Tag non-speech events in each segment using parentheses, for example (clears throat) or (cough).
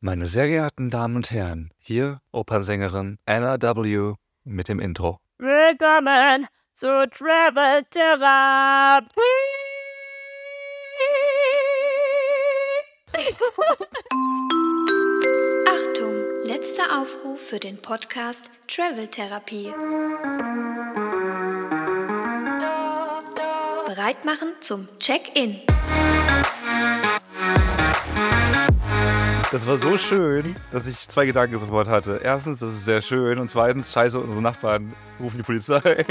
Meine sehr geehrten Damen und Herren, hier Opernsängerin Anna W. mit dem Intro. Willkommen zu Travel Therapy. (laughs) Achtung, letzter Aufruf für den Podcast Travel Therapie. Bereit machen zum Check-in. Das war so schön, dass ich zwei Gedanken sofort hatte. Erstens, das ist sehr schön. Und zweitens, scheiße, unsere Nachbarn rufen die Polizei. (laughs)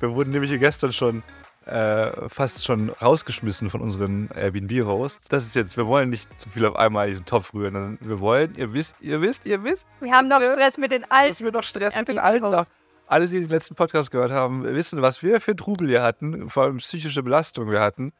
Wir wurden nämlich gestern schon äh, fast schon rausgeschmissen von unseren Airbnb-Hosts. Das ist jetzt, wir wollen nicht zu viel auf einmal diesen Topf rühren. Wir wollen, ihr wisst, ihr wisst, ihr wisst. Wir haben noch Stress mit den Dass Alten. wir noch Stress mit den Alten haben. Alle, die den letzten Podcast gehört haben, wissen, was wir für Trubel hier hatten, vor allem psychische Belastung wir hatten.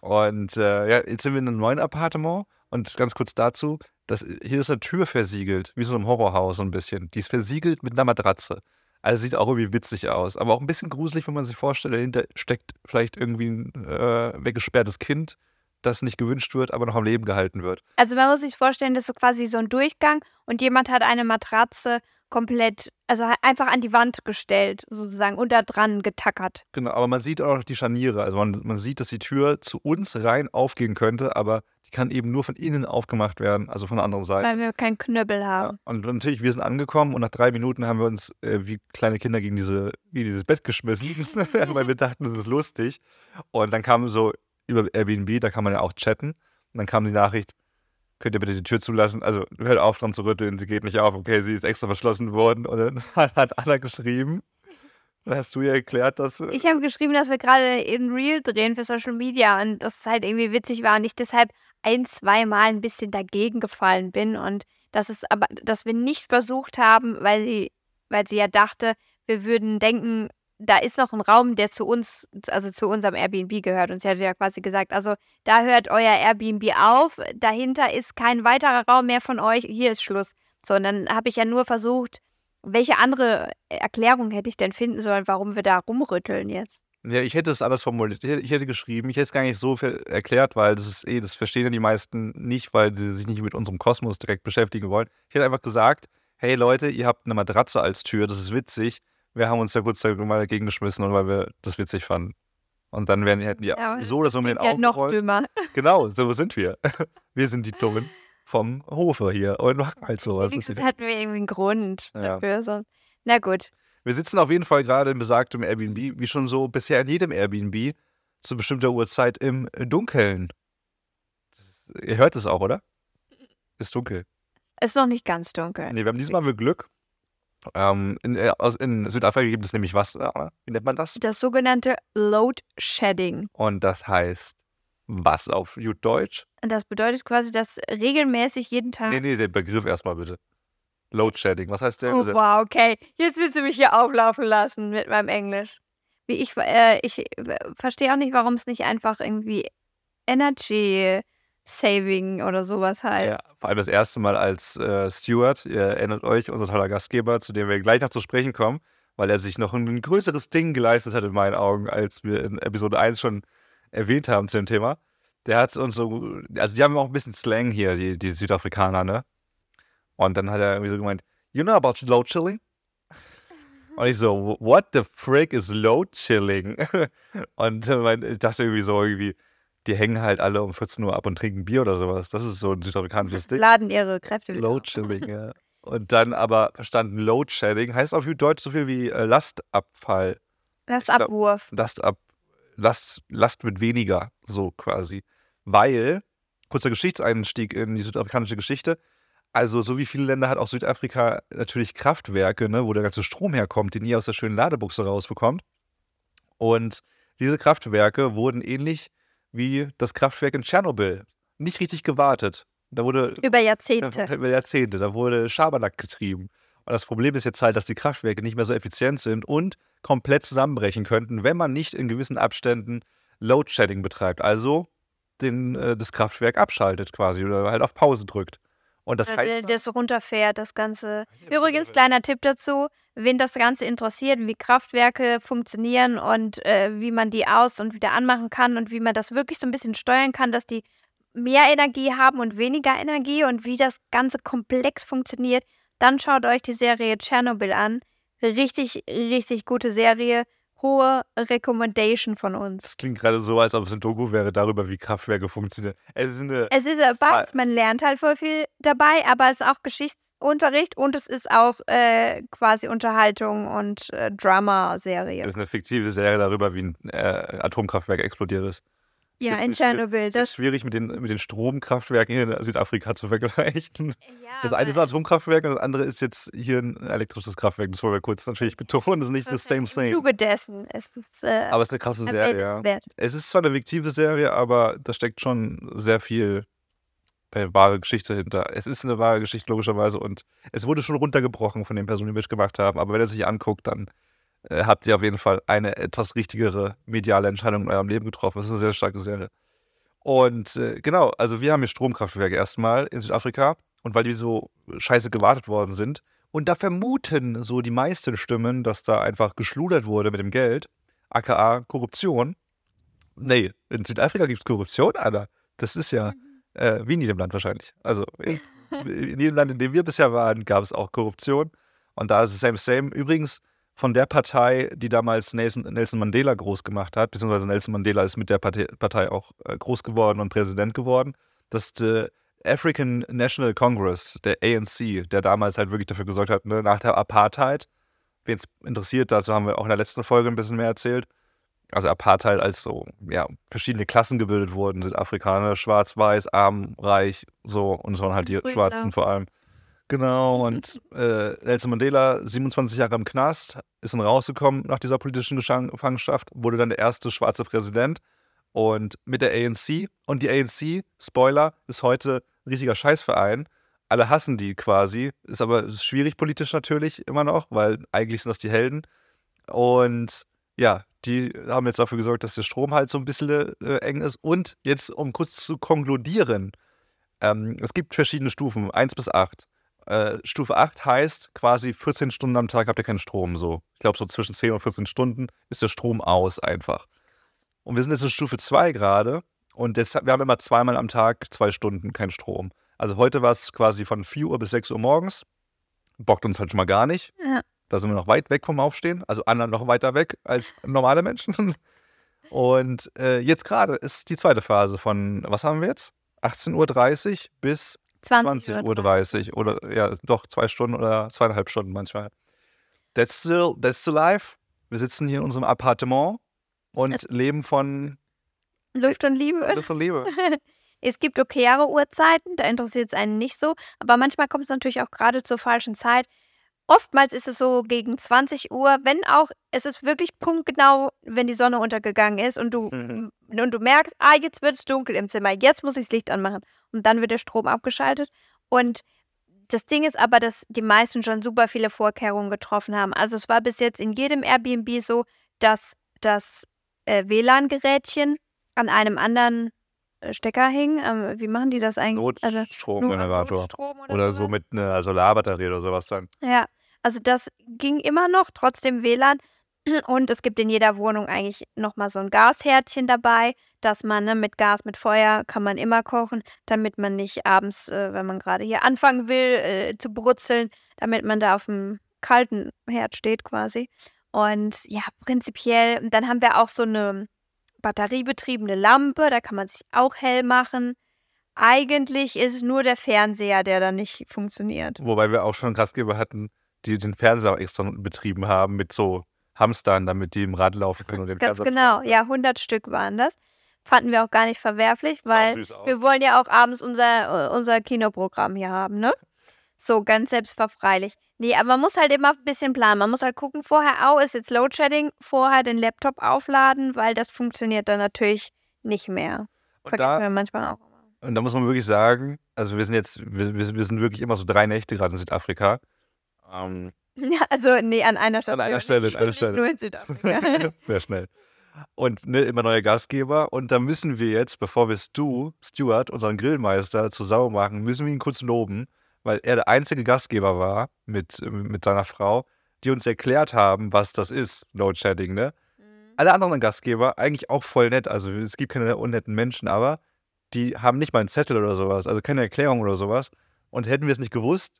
Und äh, ja, jetzt sind wir in einem neuen Appartement. Und ganz kurz dazu, das, hier ist eine Tür versiegelt, wie so ein Horrorhaus so ein bisschen. Die ist versiegelt mit einer Matratze. Also sieht auch irgendwie witzig aus. Aber auch ein bisschen gruselig, wenn man sich vorstellt, dahinter steckt vielleicht irgendwie ein äh, weggesperrtes Kind, das nicht gewünscht wird, aber noch am Leben gehalten wird. Also man muss sich vorstellen, das ist quasi so ein Durchgang und jemand hat eine Matratze komplett, also einfach an die Wand gestellt, sozusagen, und da dran getackert. Genau, aber man sieht auch noch die Scharniere. Also man, man sieht, dass die Tür zu uns rein aufgehen könnte, aber die kann eben nur von innen aufgemacht werden, also von der anderen Seite. Weil wir keinen Knöppel Ja, haben. und natürlich, wir sind angekommen und nach drei Minuten haben wir uns äh, wie kleine Kinder gegen, diese, gegen dieses Bett geschmissen, (laughs) weil wir dachten, das ist lustig. Und dann kam so über Airbnb, da kann man ja auch chatten. Und dann kam die Nachricht, könnt ihr bitte die Tür zulassen? Also hört auf dran zu rütteln, sie geht nicht auf. Okay, sie ist extra verschlossen worden. Und dann (laughs) hat Anna geschrieben, hast du ihr erklärt, dass wir... Ich habe geschrieben, dass wir gerade in Reel drehen für Social Media und das halt irgendwie witzig war und ich deshalb ein, zwei Mal ein bisschen dagegen gefallen bin und dass es aber, dass wir nicht versucht haben, weil sie, weil sie ja dachte, wir würden denken, da ist noch ein Raum, der zu uns, also zu unserem Airbnb gehört. Und sie hatte ja quasi gesagt, also da hört euer Airbnb auf, dahinter ist kein weiterer Raum mehr von euch, hier ist Schluss. So, und dann habe ich ja nur versucht, welche andere Erklärung hätte ich denn finden sollen, warum wir da rumrütteln jetzt? Ja, ich hätte es anders formuliert. Ich hätte- geschrieben, ich hätte es gar nicht so viel erklärt, weil das ist eh, das verstehen ja die meisten nicht, weil sie sich nicht mit unserem Kosmos direkt beschäftigen wollen. Ich hätte einfach gesagt, hey Leute, ihr habt eine Matratze als Tür, das ist witzig. Wir haben uns da kurz mal dagegen geschmissen, und weil wir das witzig fanden. Und dann wären, hätten die Ja, so oder so mit den Ja, Augen noch gerollt. dümmer. Genau, so sind wir. (laughs) Wir sind die Dummen vom Hofe hier und machen halt sowas. Das Wenigstens hatten wir irgendwie einen Grund Ja. dafür. So. Na gut. Wir sitzen auf jeden Fall gerade in besagtem Airbnb, wie schon so bisher in jedem Airbnb, zu bestimmter Uhrzeit im Dunkeln. Ist, ihr hört es auch, oder? Ist dunkel. Ist noch nicht ganz dunkel. Nee, wir haben diesmal mit Glück. Ähm, in, äh, aus, in Südafrika gibt es nämlich was, wie nennt man das? Das sogenannte Load Shedding. Und das heißt, was auf gut Deutsch? Das bedeutet quasi, dass regelmäßig jeden Tag. Nee, nee, den Begriff erstmal bitte. Load Shedding, was heißt der? Oh, wow, okay. Jetzt willst du mich hier auflaufen lassen mit meinem Englisch. Wie ich, äh, ich verstehe auch nicht, warum es nicht einfach irgendwie Energy Saving oder sowas heißt. Ja, vor allem das erste Mal als äh, Steward. Ihr erinnert euch, unser toller Gastgeber, zu dem wir gleich noch zu sprechen kommen, weil er sich noch ein größeres Ding geleistet hat in meinen Augen, als wir in Episode 1 schon erwähnt haben zu dem Thema. Der hat uns so, also die haben auch ein bisschen Slang hier, die, die Südafrikaner, ne? Und dann hat er irgendwie so gemeint, you know about load chilling? Und ich so, what the frick is load chilling? (laughs) Und ich dachte irgendwie so, irgendwie, die hängen halt alle um 14 Uhr ab und trinken Bier oder sowas. Das ist so ein südafrikanisches Ding. Laden ihre Kräfte wieder. Load Shedding, (laughs) ja. Und dann aber verstanden, Load Shedding heißt auf Deutsch so viel wie äh, Lastabfall. Lastabwurf. Last ab, Last, Last wird weniger, so quasi. Weil, kurzer Geschichtseinstieg in die südafrikanische Geschichte, also so wie viele Länder hat auch Südafrika natürlich Kraftwerke, ne, wo der ganze Strom herkommt, den ihr aus der schönen Ladebuchse rausbekommt. Und diese Kraftwerke wurden ähnlich wie das Kraftwerk in Tschernobyl nicht richtig gewartet. Da wurde Über ja, Jahrzehnte. (laughs) Über Jahrzehnte. Da wurde Schabernack getrieben. Und das Problem ist jetzt halt, dass die Kraftwerke nicht mehr so effizient sind und komplett zusammenbrechen könnten, wenn man nicht in gewissen Abständen Load Shedding betreibt. Also den, äh, das Kraftwerk abschaltet quasi oder halt auf Pause drückt. Und das heißt. das runterfährt, das Ganze. Übrigens, kleiner Tipp dazu, wen das Ganze interessiert, wie Kraftwerke funktionieren und äh, wie man die aus- und wieder anmachen kann und wie man das wirklich so ein bisschen steuern kann, dass die mehr Energie haben und weniger Energie und wie das Ganze komplex funktioniert, dann schaut euch die Serie Tschernobyl an. Richtig, richtig gute Serie. Hohe Recommendation von uns. Das klingt gerade so, als ob es ein Doku wäre darüber, wie Kraftwerke funktionieren. Es ist eine. Es ist beides, man lernt halt voll viel dabei, aber es ist auch Geschichtsunterricht und es ist auch äh, quasi Unterhaltung und äh, Drama-Serie. Es ist eine fiktive Serie darüber, wie ein äh, Atomkraftwerk explodiert ist. Ja, in Tschernobyl. Es ist Das, schwierig mit den, mit den Stromkraftwerken hier in Südafrika zu vergleichen. (laughs) ja, Das eine ist ein Atomkraftwerk und das andere ist jetzt hier ein elektrisches Kraftwerk. Das wollen wir kurz natürlich betonen. Das ist nicht das same Im same. Zuge dessen. Es ist äh, Aber es ist eine krasse Serie. Ja. Es ist zwar eine fiktive Serie, aber da steckt schon sehr viel äh, wahre Geschichte hinter. Es ist eine wahre Geschichte, logischerweise. Und es wurde schon runtergebrochen von den Personen, die mitgemacht haben. Aber wenn ihr sich anguckt, dann äh, habt ihr auf jeden Fall eine etwas richtigere mediale Entscheidung in eurem Leben getroffen. Das ist eine sehr starke Serie. Und äh, genau, also wir haben hier Stromkraftwerke erstmal in Südafrika. Und weil die so scheiße gewartet worden sind. Und da vermuten so die meisten Stimmen, dass da einfach geschludert wurde mit dem Geld, aka Korruption. Nee, in Südafrika gibt es Korruption, Alter. Das ist ja äh, wie in jedem Land wahrscheinlich. Also in, (laughs) in jedem Land, in dem wir bisher waren, gab es auch Korruption. Und da ist es same, same. Übrigens von der Partei, die damals Nelson, Mandela groß gemacht hat, beziehungsweise Nelson Mandela ist mit der Partei, auch äh, groß geworden und Präsident geworden. Das ist der African National Congress, der ANC, der damals halt wirklich dafür gesorgt hat, ne, nach der Apartheid, wen es interessiert, dazu haben wir auch in der letzten Folge ein bisschen mehr erzählt, also Apartheid als so, ja, verschiedene Klassen gebildet wurden, Südafrikaner, schwarz, weiß, arm, reich, so, und es waren halt die Schwarzen vor allem. Genau, und äh, Nelson Mandela, 27 Jahre im Knast, ist dann rausgekommen nach dieser politischen Gefangenschaft, wurde dann der erste schwarze Präsident und mit der ANC. Und die ANC, Spoiler, ist heute ein richtiger Scheißverein. Alle hassen die quasi, ist aber ist schwierig politisch natürlich immer noch, weil eigentlich sind das die Helden. Und ja, die haben jetzt dafür gesorgt, dass der Strom halt so ein bisschen äh, eng ist. Und jetzt, um kurz zu konkludieren, ähm, es gibt verschiedene Stufen, 1 bis 8. Äh, Stufe 8 heißt quasi 14 Stunden am Tag habt ihr keinen Strom. So. Ich glaube, so zwischen 10 und 14 Stunden ist der Strom aus einfach. Und wir sind jetzt in Stufe 2 gerade. Und jetzt, wir haben immer zweimal am Tag zwei Stunden keinen Strom. Also heute war es quasi von 4 Uhr bis 6 Uhr morgens. Bockt uns halt schon mal gar nicht. Ja. Da sind wir noch weit weg vom Aufstehen, also anderen noch weiter weg als normale Menschen. (laughs) Und äh, jetzt gerade ist die zweite Phase von, was haben wir jetzt? 18.30 Uhr bis 20 20.30 Uhr oder ja, doch zwei Stunden oder zweieinhalb Stunden manchmal. That's still, that's the life. Wir sitzen hier in unserem Appartement und leben von, Luft und Liebe. von Liebe. (laughs) Es gibt okayere Uhrzeiten, da interessiert es einen nicht so. Aber manchmal kommt es natürlich auch gerade zur falschen Zeit. Oftmals ist es so gegen 20 Uhr, wenn auch, es ist wirklich punktgenau, wenn die Sonne untergegangen ist und du, Mhm. und du merkst, ah, jetzt wird es dunkel im Zimmer, jetzt muss ich das Licht anmachen. Und dann wird der Strom abgeschaltet. Und das Ding ist aber, dass die meisten schon super viele Vorkehrungen getroffen haben. Also es war bis jetzt in jedem Airbnb so, dass das äh, WLAN-Gerätchen an einem anderen äh, Stecker hing. Ähm, wie machen die das eigentlich? Also, Notstromgenerator. Notstrom oder, Oder so mit einer Solarbatterie oder sowas dann. Ja, also das ging immer noch, trotzdem WLAN. Und es gibt in jeder Wohnung eigentlich nochmal so ein Gasherdchen dabei, dass man ne, mit Gas, mit Feuer kann man immer kochen, damit man nicht abends, äh, wenn man gerade hier anfangen will, äh, zu brutzeln, damit man da auf dem kalten Herd steht quasi. Und ja, prinzipiell, dann haben wir auch so eine batteriebetriebene Lampe, da kann man sich auch hell machen. Eigentlich ist es nur der Fernseher, der da nicht funktioniert. Wobei wir auch schon Gastgeber hatten, die den Fernseher auch extra betrieben haben mit so Hamstern, damit die im Rad laufen können und den Ganz genau, ja, 100 Stück waren das. Fanden wir auch gar nicht verwerflich, weil wir wollen ja auch abends unser, unser Kinoprogramm hier haben, ne? So, ganz selbstverfreilich. Nee, aber man muss halt immer ein bisschen planen. Man muss halt gucken, vorher, oh, ist jetzt Load-Shedding, vorher den Laptop aufladen, weil das funktioniert dann natürlich nicht mehr. Und Vergessen da, wir manchmal auch. und da muss man wirklich sagen, also wir sind jetzt, wir, wir wir sind wirklich immer so drei Nächte gerade in Südafrika. Ähm, (laughs) Ja, also, nee, an einer Stelle. einer Stelle, an einer Stelle. Nur in Südafrika. (laughs) (laughs) Sehr schnell. Und ne, immer neue Gastgeber. Und da müssen wir jetzt, bevor wir Stu, Stuart, unseren Grillmeister, zur Sau machen, müssen wir ihn kurz loben, weil er der einzige Gastgeber war mit, mit seiner Frau, die uns erklärt haben, was das ist, Load Shedding, ne? Alle anderen Gastgeber eigentlich auch voll nett. Also es gibt keine unnetten Menschen, aber die haben nicht mal einen Zettel oder sowas, also keine Erklärung oder sowas. Und hätten wir es nicht gewusst,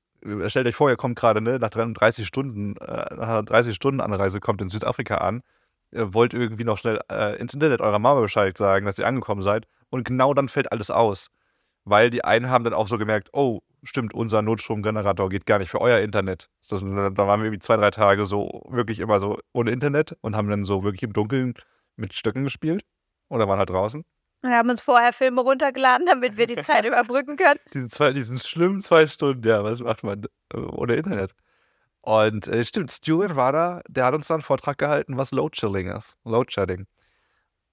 stellt euch vor, ihr kommt gerade ne, nach 30 Stunden, äh, nach einer 30 Stunden Anreise, kommt in Südafrika an, ihr wollt irgendwie noch schnell äh, ins Internet eurer Mama Bescheid sagen, dass ihr angekommen seid. Und genau dann fällt alles aus. Weil die einen haben dann auch so gemerkt, oh, stimmt, unser Notstromgenerator geht gar nicht für euer Internet. Da waren wir irgendwie zwei, drei Tage so wirklich immer so ohne Internet und haben dann so wirklich im Dunkeln mit Stöcken gespielt. Oder waren halt draußen. Wir haben uns vorher Filme runtergeladen, damit wir die Zeit (laughs) überbrücken können. Diese zwei, diesen schlimmen zwei Stunden, ja, was macht man äh, ohne Internet? Und äh, stimmt, Stuart war da, der hat uns dann einen Vortrag gehalten, was Load-Chilling ist. Load-Shedding.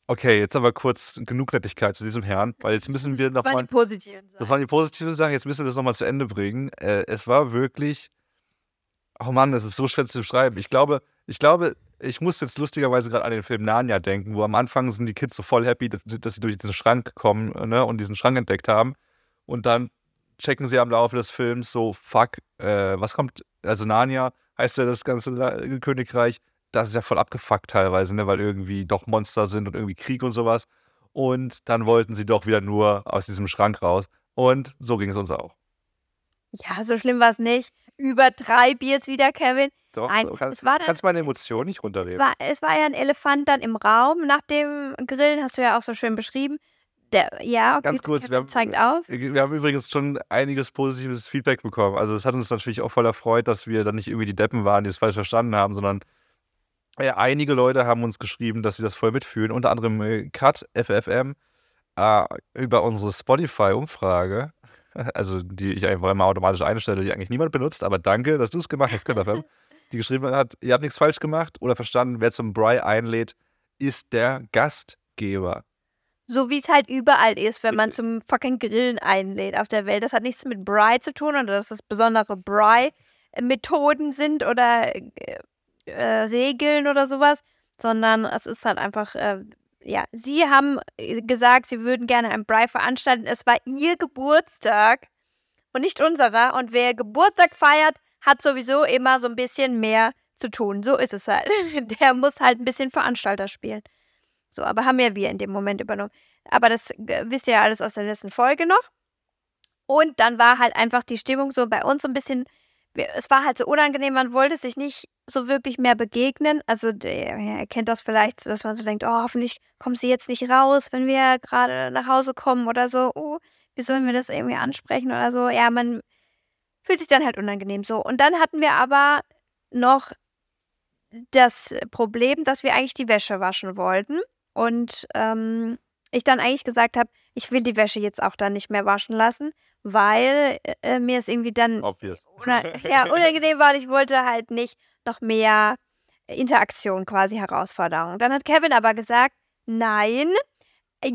Okay, jetzt aber kurz genug Nettigkeit zu diesem Herrn, weil jetzt müssen wir Das waren nochmal. die positiven Das Sachen. waren die positiven Sachen, jetzt müssen wir das nochmal zu Ende bringen. Äh, es war wirklich. Oh Mann, das ist so schwer zu beschreiben. Ich glaube, ich glaube, ich muss jetzt lustigerweise gerade an den Film Narnia denken, wo am Anfang sind die Kids so voll happy, dass, dass sie durch diesen Schrank kommen ne, und diesen Schrank entdeckt haben. Und dann checken sie am Laufe des Films so, fuck, äh, was kommt, also Narnia heißt ja das ganze Königreich, das ist ja voll abgefuckt teilweise, ne, weil irgendwie doch Monster sind und irgendwie Krieg und sowas. Und dann wollten sie doch wieder nur aus diesem Schrank raus. Und so ging es uns auch. Ja, so schlimm war es nicht. Übertreib jetzt wieder, Kevin. Doch, Nein, du kannst, es war dann, kannst meine Emotionen nicht es runterreden. war, es war ja ein Elefant dann im Raum nach dem Grillen, hast du ja auch so schön beschrieben. Der, ja, okay, Ganz kurz, wir haben- zeigt auf. Wir haben übrigens schon einiges positives Feedback bekommen. Also es hat uns natürlich auch voll erfreut, dass wir dann nicht irgendwie die Deppen waren, die es falsch verstanden haben, sondern ja, einige Leute haben uns geschrieben, dass sie das voll mitfühlen. Unter anderem äh, Cut FFM äh, über unsere Spotify-Umfrage, (laughs) also die ich einfach immer automatisch einstelle, die eigentlich niemand benutzt, aber danke, dass du es gemacht hast, FM, (laughs) die geschrieben hat, ihr habt nichts falsch gemacht oder verstanden, wer zum Bry einlädt, ist der Gastgeber. So wie es halt überall ist, wenn man zum fucking Grillen einlädt auf der Welt. Das hat nichts mit Bry zu tun oder dass es besondere Bry-Methoden sind oder äh, äh, Regeln oder sowas, sondern es ist halt einfach, äh, ja, sie haben äh, gesagt, sie würden gerne ein Bry veranstalten. Es war ihr Geburtstag und nicht unserer. Und wer Geburtstag feiert, hat sowieso immer so ein bisschen mehr zu tun. So ist es halt. (laughs) Der muss halt ein bisschen Veranstalter spielen. So, aber haben ja wir in dem Moment übernommen. Aber das äh, wisst ihr ja alles aus der letzten Folge noch. Und dann war halt einfach die Stimmung so bei uns ein bisschen, es war halt so unangenehm, man wollte sich nicht so wirklich mehr begegnen. Also ihr kennt das vielleicht, dass man so denkt, oh, hoffentlich kommt sie jetzt nicht raus, wenn wir gerade nach Hause kommen oder so. Oh, wie sollen wir das irgendwie ansprechen oder so? Ja, man fühlt sich dann halt unangenehm so. Und dann hatten wir aber noch das Problem, dass wir eigentlich die Wäsche waschen wollten. Und ähm, ich dann eigentlich gesagt habe, ich will die Wäsche jetzt auch dann nicht mehr waschen lassen, weil äh, mir es irgendwie dann Obvious. (laughs) ja, unangenehm war und ich wollte halt nicht noch mehr Interaktion quasi Herausforderung. Dann hat Kevin aber gesagt, nein,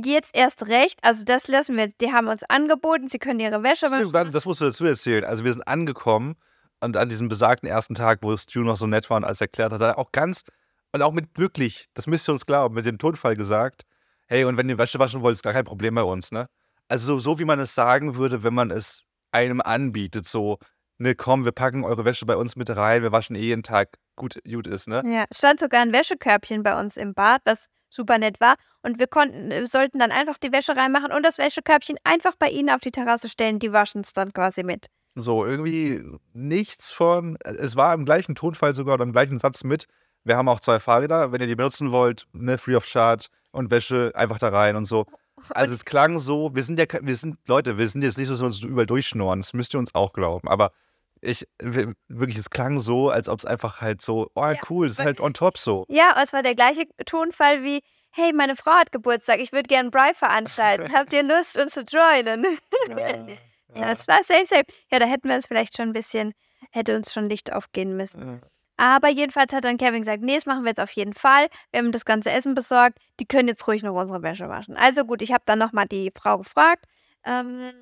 jetzt erst recht, also das lassen wir, die haben uns angeboten, sie können ihre Wäsche waschen. das musst du dazu erzählen. Also wir sind angekommen und an diesem besagten ersten Tag, wo Stu noch so nett war und alles erklärt hat, hat er auch ganz und auch mit wirklich, das müsst ihr uns glauben, mit dem Tonfall gesagt, hey, und wenn ihr Wäsche waschen wollt, ist gar kein Problem bei uns, ne? Also so, wie man es sagen würde, wenn man es einem anbietet, so, ne, komm, wir packen eure Wäsche bei uns mit rein, wir waschen eh jeden Tag, gut, gut ist, ne? Ja, es stand sogar ein Wäschekörbchen bei uns im Bad, was super nett war. Und wir konnten, wir sollten dann einfach die Wäsche reinmachen und das Wäschekörbchen einfach bei ihnen auf die Terrasse stellen. Die waschen es dann quasi mit. So, irgendwie nichts von. Es war im gleichen Tonfall sogar oder im gleichen Satz mit. Wir haben auch zwei Fahrräder, wenn ihr die benutzen wollt, ne, free of charge und Wäsche einfach da rein und so. Also es klang so, wir sind ja, wir sind, Leute, wir sind jetzt nicht so, dass wir uns überall durchschnorren, das müsst ihr uns auch glauben. Aber ich, wir- wirklich, es klang so, als ob es einfach halt so, oh cool, es ist halt on top so. Ja, und es war der gleiche Tonfall wie, hey, meine Frau hat Geburtstag, ich würde gerne Bri veranstalten. (laughs) Habt ihr Lust, uns zu joinen? (laughs) Ja, es war same, same. Ja, da hätten wir uns vielleicht schon ein bisschen, hätte uns schon Licht aufgehen müssen. Aber jedenfalls hat dann Kevin gesagt, nee, das machen wir jetzt auf jeden Fall. Wir haben das ganze Essen besorgt. Die können jetzt ruhig noch unsere Wäsche waschen. Also gut, ich habe dann nochmal die Frau gefragt. Ähm,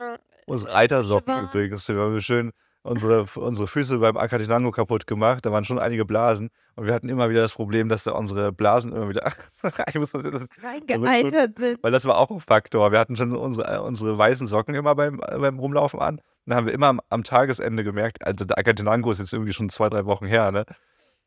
Unsere Eitersocken war- übrigens, die haben wir schön unsere, unsere Füße beim Akatinango kaputt gemacht. Da waren schon einige Blasen. Und wir hatten immer wieder das Problem, dass da unsere Blasen immer wieder. (laughs) reingeeitert sind. weil das war auch ein Faktor. Wir hatten schon unsere, äh, unsere weißen Socken immer beim, äh, beim Rumlaufen an. Dann haben wir immer am, am Tagesende gemerkt, also der Akatinango ist jetzt irgendwie schon zwei, drei Wochen her, ne?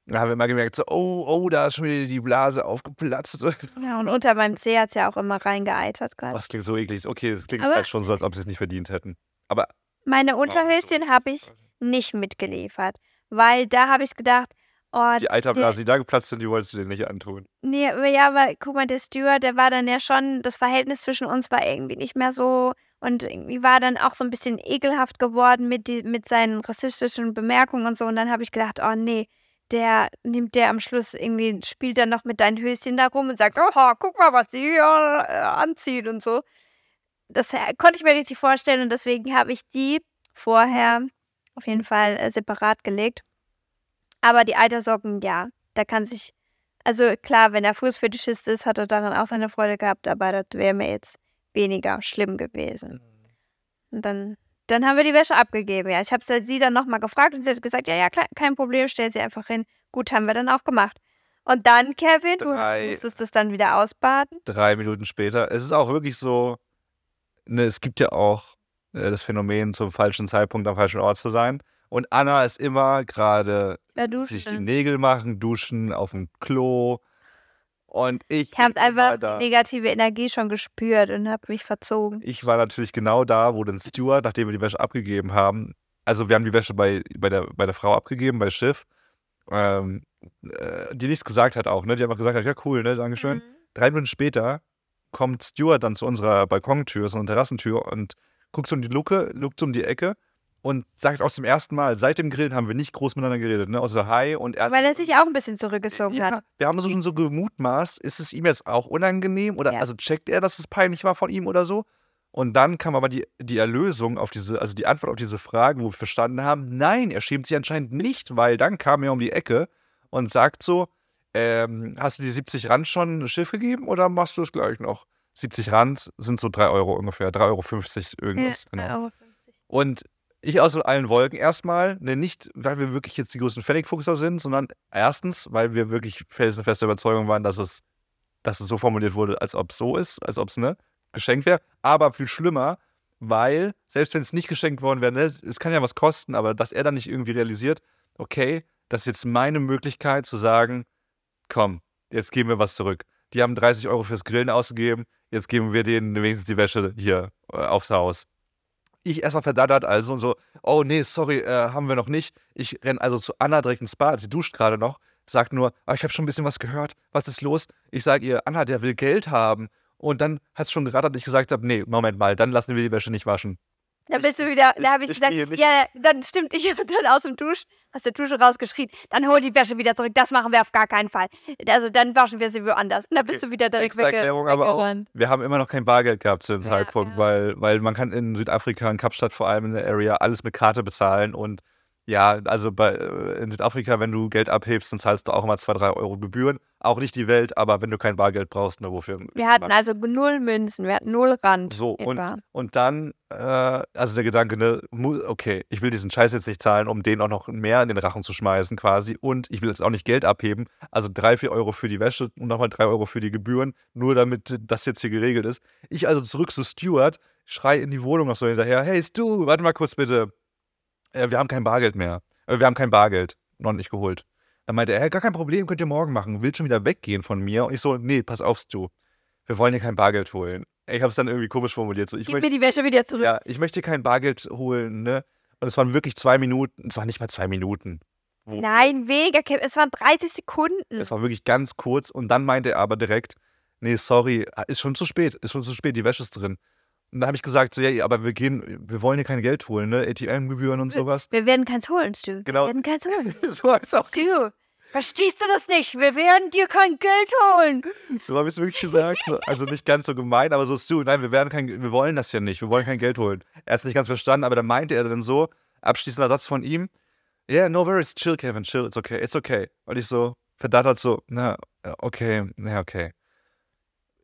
Dann haben wir immer gemerkt, so, oh, oh, da ist schon wieder die Blase aufgeplatzt. (laughs) Ja, und unter meinem Zeh hat es ja auch immer reingeeitert gerade. Das klingt so eklig. Okay, das klingt Aber- halt schon so, als ob sie es nicht verdient hätten. Aber Meine Unterhöschen habe ich nicht mitgeliefert, weil da habe ich gedacht, oh, die Eiterblasen, die da geplatzt sind, die wolltest du dir nicht antun. Nee, aber ja, aber guck mal, der Steward, der war dann ja schon, das Verhältnis zwischen uns war irgendwie nicht mehr so und irgendwie war dann auch so ein bisschen ekelhaft geworden mit, die, mit seinen rassistischen Bemerkungen und so. Und dann habe ich gedacht, oh nee, der nimmt der am Schluss irgendwie, spielt dann noch mit deinen Höschen da rum und sagt, oh, guck mal, was sie hier äh, anzieht und so. Das äh, konnte ich mir richtig vorstellen und deswegen habe ich die vorher auf jeden Fall äh, separat gelegt. Aber die Eitersocken, ja, da kann sich also klar, wenn er Fußfetischist ist, hat er daran auch seine Freude gehabt, aber das wäre mir jetzt weniger schlimm gewesen. Und dann, dann haben wir die Wäsche abgegeben. Ja, ich habe sie dann nochmal gefragt und sie hat gesagt, ja, ja, klar, kein Problem, stell sie einfach hin. Gut, haben wir dann auch gemacht. Und dann, Kevin, du Drei. musstest es dann wieder ausbaden. Drei Minuten später. Es ist auch wirklich so, ne, es gibt ja auch äh, das Phänomen, zum falschen Zeitpunkt am falschen Ort zu sein. Und Anna ist immer gerade Ja, sich die. Nägel machen, duschen, auf dem Klo. Und ich. Ich habe einfach die negative Energie schon gespürt und habe mich verzogen. Ich war natürlich genau da, wo den Steward, nachdem wir die Wäsche abgegeben haben, also wir haben die Wäsche bei, bei, der, bei der Frau abgegeben, bei Schiff, ähm, äh, die nichts gesagt hat auch, ne? Die einfach gesagt hat, ja cool, ne, Dankeschön. Mhm. Drei Minuten später kommt Steward dann zu unserer Balkontür, so einer Terrassentür und guckt so um die Luke, guckt so um die Ecke und sagt aus dem ersten Mal, seit dem Grillen haben wir nicht groß miteinander geredet, ne? Außer Hi und er Weil er sich auch ein bisschen zurückgezogen ja, hat. wir haben so schon so gemutmaßt, ist es ihm jetzt auch unangenehm oder Ja. also checkt er, dass es peinlich war von ihm oder so? Und dann kam aber die, die Erlösung auf diese, also die Antwort auf diese Frage, wo wir verstanden haben, nein, er schämt sich anscheinend nicht, weil dann kam er um die Ecke und sagt so, ähm, hast du die 70 Rand schon Schiff gegeben oder machst du es gleich noch? 70 Rand sind so 3 Euro ungefähr, 3,50 Euro irgendwas. Ja, genau. 3,50 Und ich aus allen Wolken erstmal, ne, nicht, weil wir wirklich jetzt die größten Pfennigfuchser sind, sondern erstens, weil wir wirklich felsenfeste Überzeugung waren, dass es, dass es so formuliert wurde, als ob es so ist, als ob es ne, geschenkt wäre. Aber viel schlimmer, weil, selbst wenn es nicht geschenkt worden wäre, ne, es kann ja was kosten, aber dass er dann nicht irgendwie realisiert, okay, das ist jetzt meine Möglichkeit zu sagen, komm, jetzt geben wir was zurück. Die haben 30 Euro fürs Grillen ausgegeben, jetzt geben wir denen wenigstens die Wäsche hier äh, aufs Haus ich erstmal verdattert also und so, oh nee, sorry, äh, haben wir noch nicht. Ich renn also zu Anna direkt ins Bad, sie duscht gerade noch, sagt nur, ah, ich habe schon ein bisschen was gehört, was ist los? Ich sage ihr, Anna, der will Geld haben. Und dann hat es schon gerattert, ich gesagt habe, nee, Moment mal, dann lassen wir die Wäsche nicht waschen. Da bist du wieder, da habe ich, ich gesagt, ja, dann stimmt, ich habe dann aus dem Dusch, aus der Dusche rausgeschrien, dann hol die Wäsche wieder zurück, das machen wir auf gar keinen Fall. Also dann waschen wir sie woanders. Und dann bist du wieder direkt wegge Erklärung aber auch, wir haben immer noch kein Bargeld gehabt zu dem Ja, Zeitpunkt, ja. Weil, weil man kann in Südafrika, in Kapstadt vor allem in der Area, alles mit Karte bezahlen und ja, also bei, äh, in Südafrika, wenn du Geld abhebst, dann zahlst du auch immer 2, 3 Euro Gebühren. Auch nicht die Welt, aber wenn du kein Bargeld brauchst, ne, wofür? Wir hatten also null Münzen, wir hatten null Rand. So, und, und dann, äh, also der Gedanke, ne, okay, ich will diesen Scheiß jetzt nicht zahlen, um den auch noch mehr in den Rachen zu schmeißen quasi. Und ich will jetzt auch nicht Geld abheben. Also drei, vier Euro für die Wäsche und nochmal drei Euro für die Gebühren, nur damit das jetzt hier geregelt ist. Ich also zurück zu Stuart, schrei in die Wohnung noch so hinterher, hey Stu, warte mal kurz bitte. Äh, wir haben kein Bargeld mehr. Äh, wir haben kein Bargeld. Noch nicht geholt. Dann meinte er, gar kein Problem, könnt ihr morgen machen. Will schon wieder weggehen von mir. Und ich so, nee, pass auf, Stu. Wir wollen hier kein Bargeld holen. Ich habe es dann irgendwie komisch formuliert. So, ich Gib möchte, mir die Wäsche wieder zurück. ja, ich möchte kein Bargeld holen, ne? Und es waren wirklich zwei Minuten, es waren nicht mal zwei Minuten. Wo- Nein, weniger, es waren 30 Sekunden. Es war wirklich ganz kurz und dann meinte er aber direkt, nee, sorry, ist schon zu spät, ist schon zu spät, die Wäsche ist drin. Und dann habe ich gesagt, so, ja, aber wir gehen, wir wollen hier kein Geld holen, ne? ATM-Gebühren und sowas. Wir werden keins holen, Stu. Genau. Wir werden keins holen. (laughs) so Stu, verstehst du das nicht? Wir werden dir kein Geld holen. so hab ich's wirklich gesagt. Also nicht ganz so gemein, aber so, Stu, nein, wir werden kein, wir wollen das ja nicht, wir wollen kein Geld holen. Er hat es nicht ganz verstanden, aber dann meinte er dann so, abschließender Satz von ihm, yeah, no worries, chill, Kevin, chill, it's okay, it's okay. Und ich so, verdattert so, na, okay, na, okay.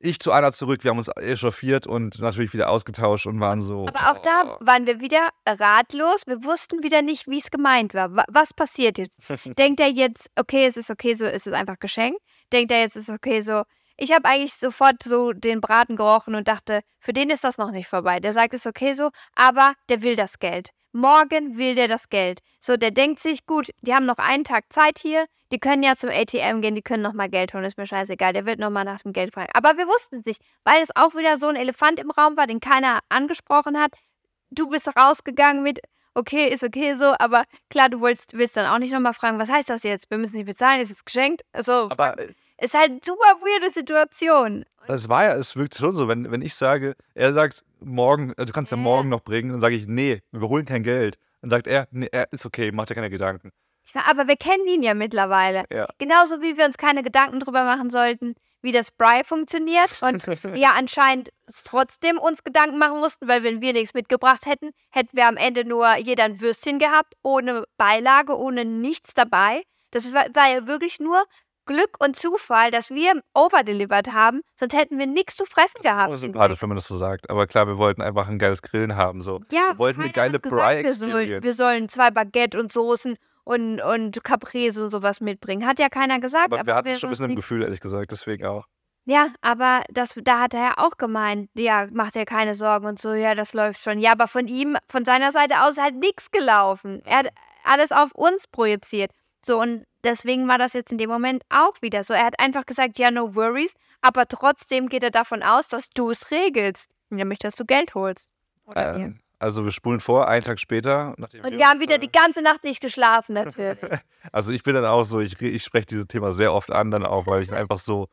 Ich zu Anna zurück, wir haben uns echauffiert und natürlich wieder ausgetauscht und waren so. Aber auch da waren wir wieder ratlos. Wir wussten wieder nicht, wie es gemeint war. Wa- Was passiert jetzt? (laughs) Denkt er jetzt, okay, es ist okay so, es ist einfach geschenkt? Denkt er jetzt, es ist okay so, ich habe eigentlich sofort so den Braten gerochen und dachte, für den ist das noch nicht vorbei. Der sagt, es ist okay so, aber der will das Geld. Morgen will der das Geld. So, der denkt sich, gut, die haben noch einen Tag Zeit hier, die können ja zum ATM gehen, die können nochmal Geld holen, ist mir scheißegal, der wird nochmal nach dem Geld fragen. Aber wir wussten es nicht, weil es auch wieder so ein Elefant im Raum war, den keiner angesprochen hat. Du bist rausgegangen mit, okay, ist okay so, aber klar, du willst, willst dann auch nicht nochmal fragen, was heißt das jetzt? Wir müssen nicht bezahlen, ist es geschenkt? Also, Aber ist halt eine super weirde Situation. das war ja, es wirkt schon so, wenn, wenn ich sage, er sagt, morgen, äh, du kannst ja Ja. morgen noch bringen, dann sage ich, nee, wir holen kein Geld. Dann sagt er, nee, er ist okay, macht dir keine Gedanken. Sag, aber wir kennen ihn ja mittlerweile. Ja. Genauso wie wir uns keine Gedanken drüber machen sollten, wie das Bry funktioniert. Und (laughs) ja, anscheinend trotzdem uns Gedanken machen mussten, weil wenn wir nichts mitgebracht hätten, hätten wir am Ende nur jeder ein Würstchen gehabt, ohne Beilage, ohne nichts dabei. Das war, war ja wirklich nur Glück und Zufall, dass wir overdelivered haben, sonst hätten wir nichts zu fressen gehabt. Das ist sympathisch, wenn man das so sagt. Aber klar, wir wollten einfach ein geiles Grillen haben. So. Ja, wir wollten eine geile gesagt, wir, soll, Bry-Experience. wir sollen zwei Baguette und Soßen und, und Caprese und sowas mitbringen. Hat ja keiner gesagt. Aber wir hatten es schon ein bisschen im Gefühl, ehrlich gesagt, deswegen auch. Ja, aber das, da hat er ja auch gemeint, ja, macht dir keine Sorgen und so, ja, das läuft schon. Ja, aber von ihm, von seiner Seite aus ist halt nichts gelaufen. Er hat alles auf uns projiziert. So, und deswegen war das jetzt in dem Moment auch wieder so. Er hat einfach gesagt, ja, no worries, aber trotzdem geht er davon aus, dass du es regelst. Nämlich, dass du Geld holst. Äh, also wir spulen vor, einen Tag später. Nachdem Und wir haben wieder äh, die ganze Nacht nicht geschlafen, natürlich. (laughs) Also ich bin dann auch so, ich, ich spreche dieses Thema sehr oft an, dann auch, weil ich (laughs) einfach so,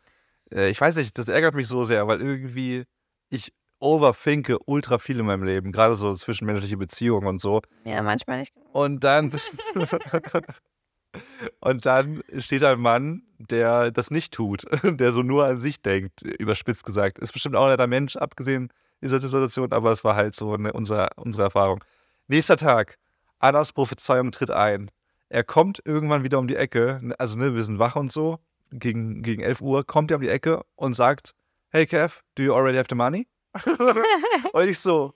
äh, ich weiß nicht, das ärgert mich so sehr, weil irgendwie ich overthinke ultra viel in meinem Leben, gerade so zwischenmenschliche Beziehungen und so. ja, manchmal nicht. Und dann, (laughs) und dann steht ein Mann, der das nicht tut, (laughs) der so nur an sich denkt, überspitzt gesagt. Ist bestimmt auch ein netter Mensch, abgesehen dieser Situation, aber es war halt so eine, unsere, unsere Erfahrung. Nächster Tag, Annas Prophezeiung tritt ein. Er kommt irgendwann wieder um die Ecke, also ne, wir sind wach und so, gegen, gegen 11 Uhr, kommt er um die Ecke und sagt, hey Kev, do you already have the money? (laughs) und ich so,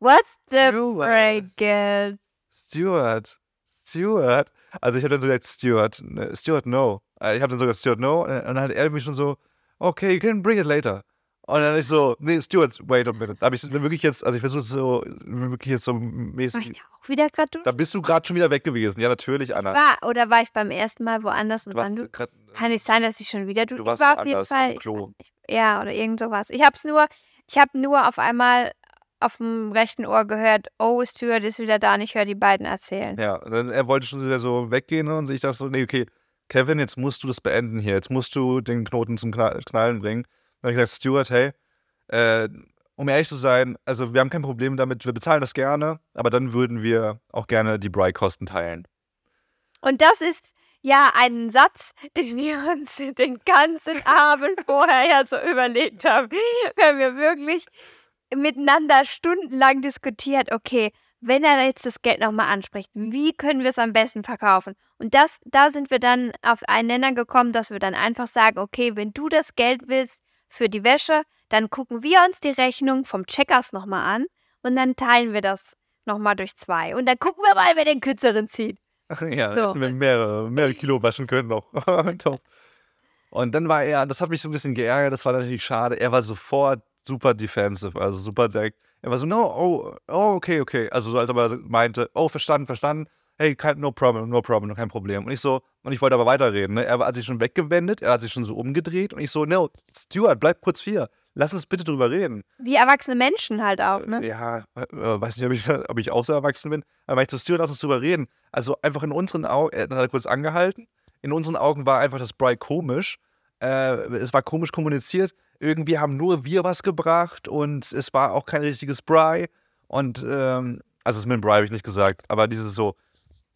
What's the breakers? Stuart, Stuart. Also ich habe dann so gesagt, Stuart, ne, Stuart, no. Äh, Ich habe dann so gesagt, Stuart, no. Und dann hat er mich schon so, okay, you can bring it later. Und dann ich so, nee, Stuart, wait a minute. Habe ich bin wirklich jetzt, also ich versuche so, wirklich jetzt so War ich mäßig. da auch wieder gerade durch? Da bist du gerade schon wieder weg gewesen. Ja, natürlich, Anna. War, oder war ich beim ersten Mal woanders und Du wann du? grad, Kann nicht sein, dass ich schon wieder du. du ich warst war auf jeden Fall. Ich, ja, oder irgend sowas. Ich hab's nur, ich habe nur auf einmal auf dem rechten Ohr gehört, oh, Stuart ist wieder da und ich höre die beiden erzählen. Ja, dann, er wollte schon wieder so weggehen und ich dachte so, nee, okay, Kevin, jetzt musst du das beenden hier. Jetzt musst du den Knoten zum Kna- Knallen bringen. Dann habe ich gesagt, Stuart, hey, äh, um ehrlich zu sein, also wir haben kein Problem damit, wir bezahlen das gerne, aber dann würden wir auch gerne die Bry-Kosten teilen. Und das ist ja ein Satz, den wir uns den ganzen Abend vorher ja so überlegt haben. Wir haben ja wirklich miteinander stundenlang diskutiert, okay, wenn er jetzt das Geld nochmal anspricht, wie können wir es am besten verkaufen? Und das, da sind wir dann auf einen Nenner gekommen, dass wir dann einfach sagen, okay, wenn du das Geld willst für die Wäsche, dann gucken wir uns die Rechnung vom Checkers nochmal an und dann teilen wir das nochmal durch zwei. Und dann gucken wir mal, wer den kürzeren zieht. ja, So. hätten wir mehrere, mehrere Kilo waschen können noch. (laughs) Top. Und dann war er, das hat mich so ein bisschen geärgert, das war natürlich schade. Er war sofort super defensive, also super direkt. Er war so, no, oh, oh, okay, okay. Also so, als ob er meinte, oh, verstanden, verstanden. Hey, kein, no problem, no problem, kein Problem. Und ich so, und ich wollte aber weiterreden. Ne? Er hat sich schon weggewendet, er hat sich schon so umgedreht und ich so, no, Stuart, bleib kurz hier. Lass uns bitte drüber reden. Wie erwachsene Menschen halt auch, ne? Ja, äh, weiß nicht, ob ich, (laughs) ob ich auch so erwachsen bin. Aber meinte so, Stuart, lass uns drüber reden. Also einfach in unseren Augen, er hat er kurz angehalten. In unseren Augen war einfach das Bry komisch. Äh, es war komisch kommuniziert. Irgendwie haben nur wir was gebracht und es war auch kein richtiges Bry. Und, ähm, also das mit dem Bry habe ich nicht gesagt, aber dieses so,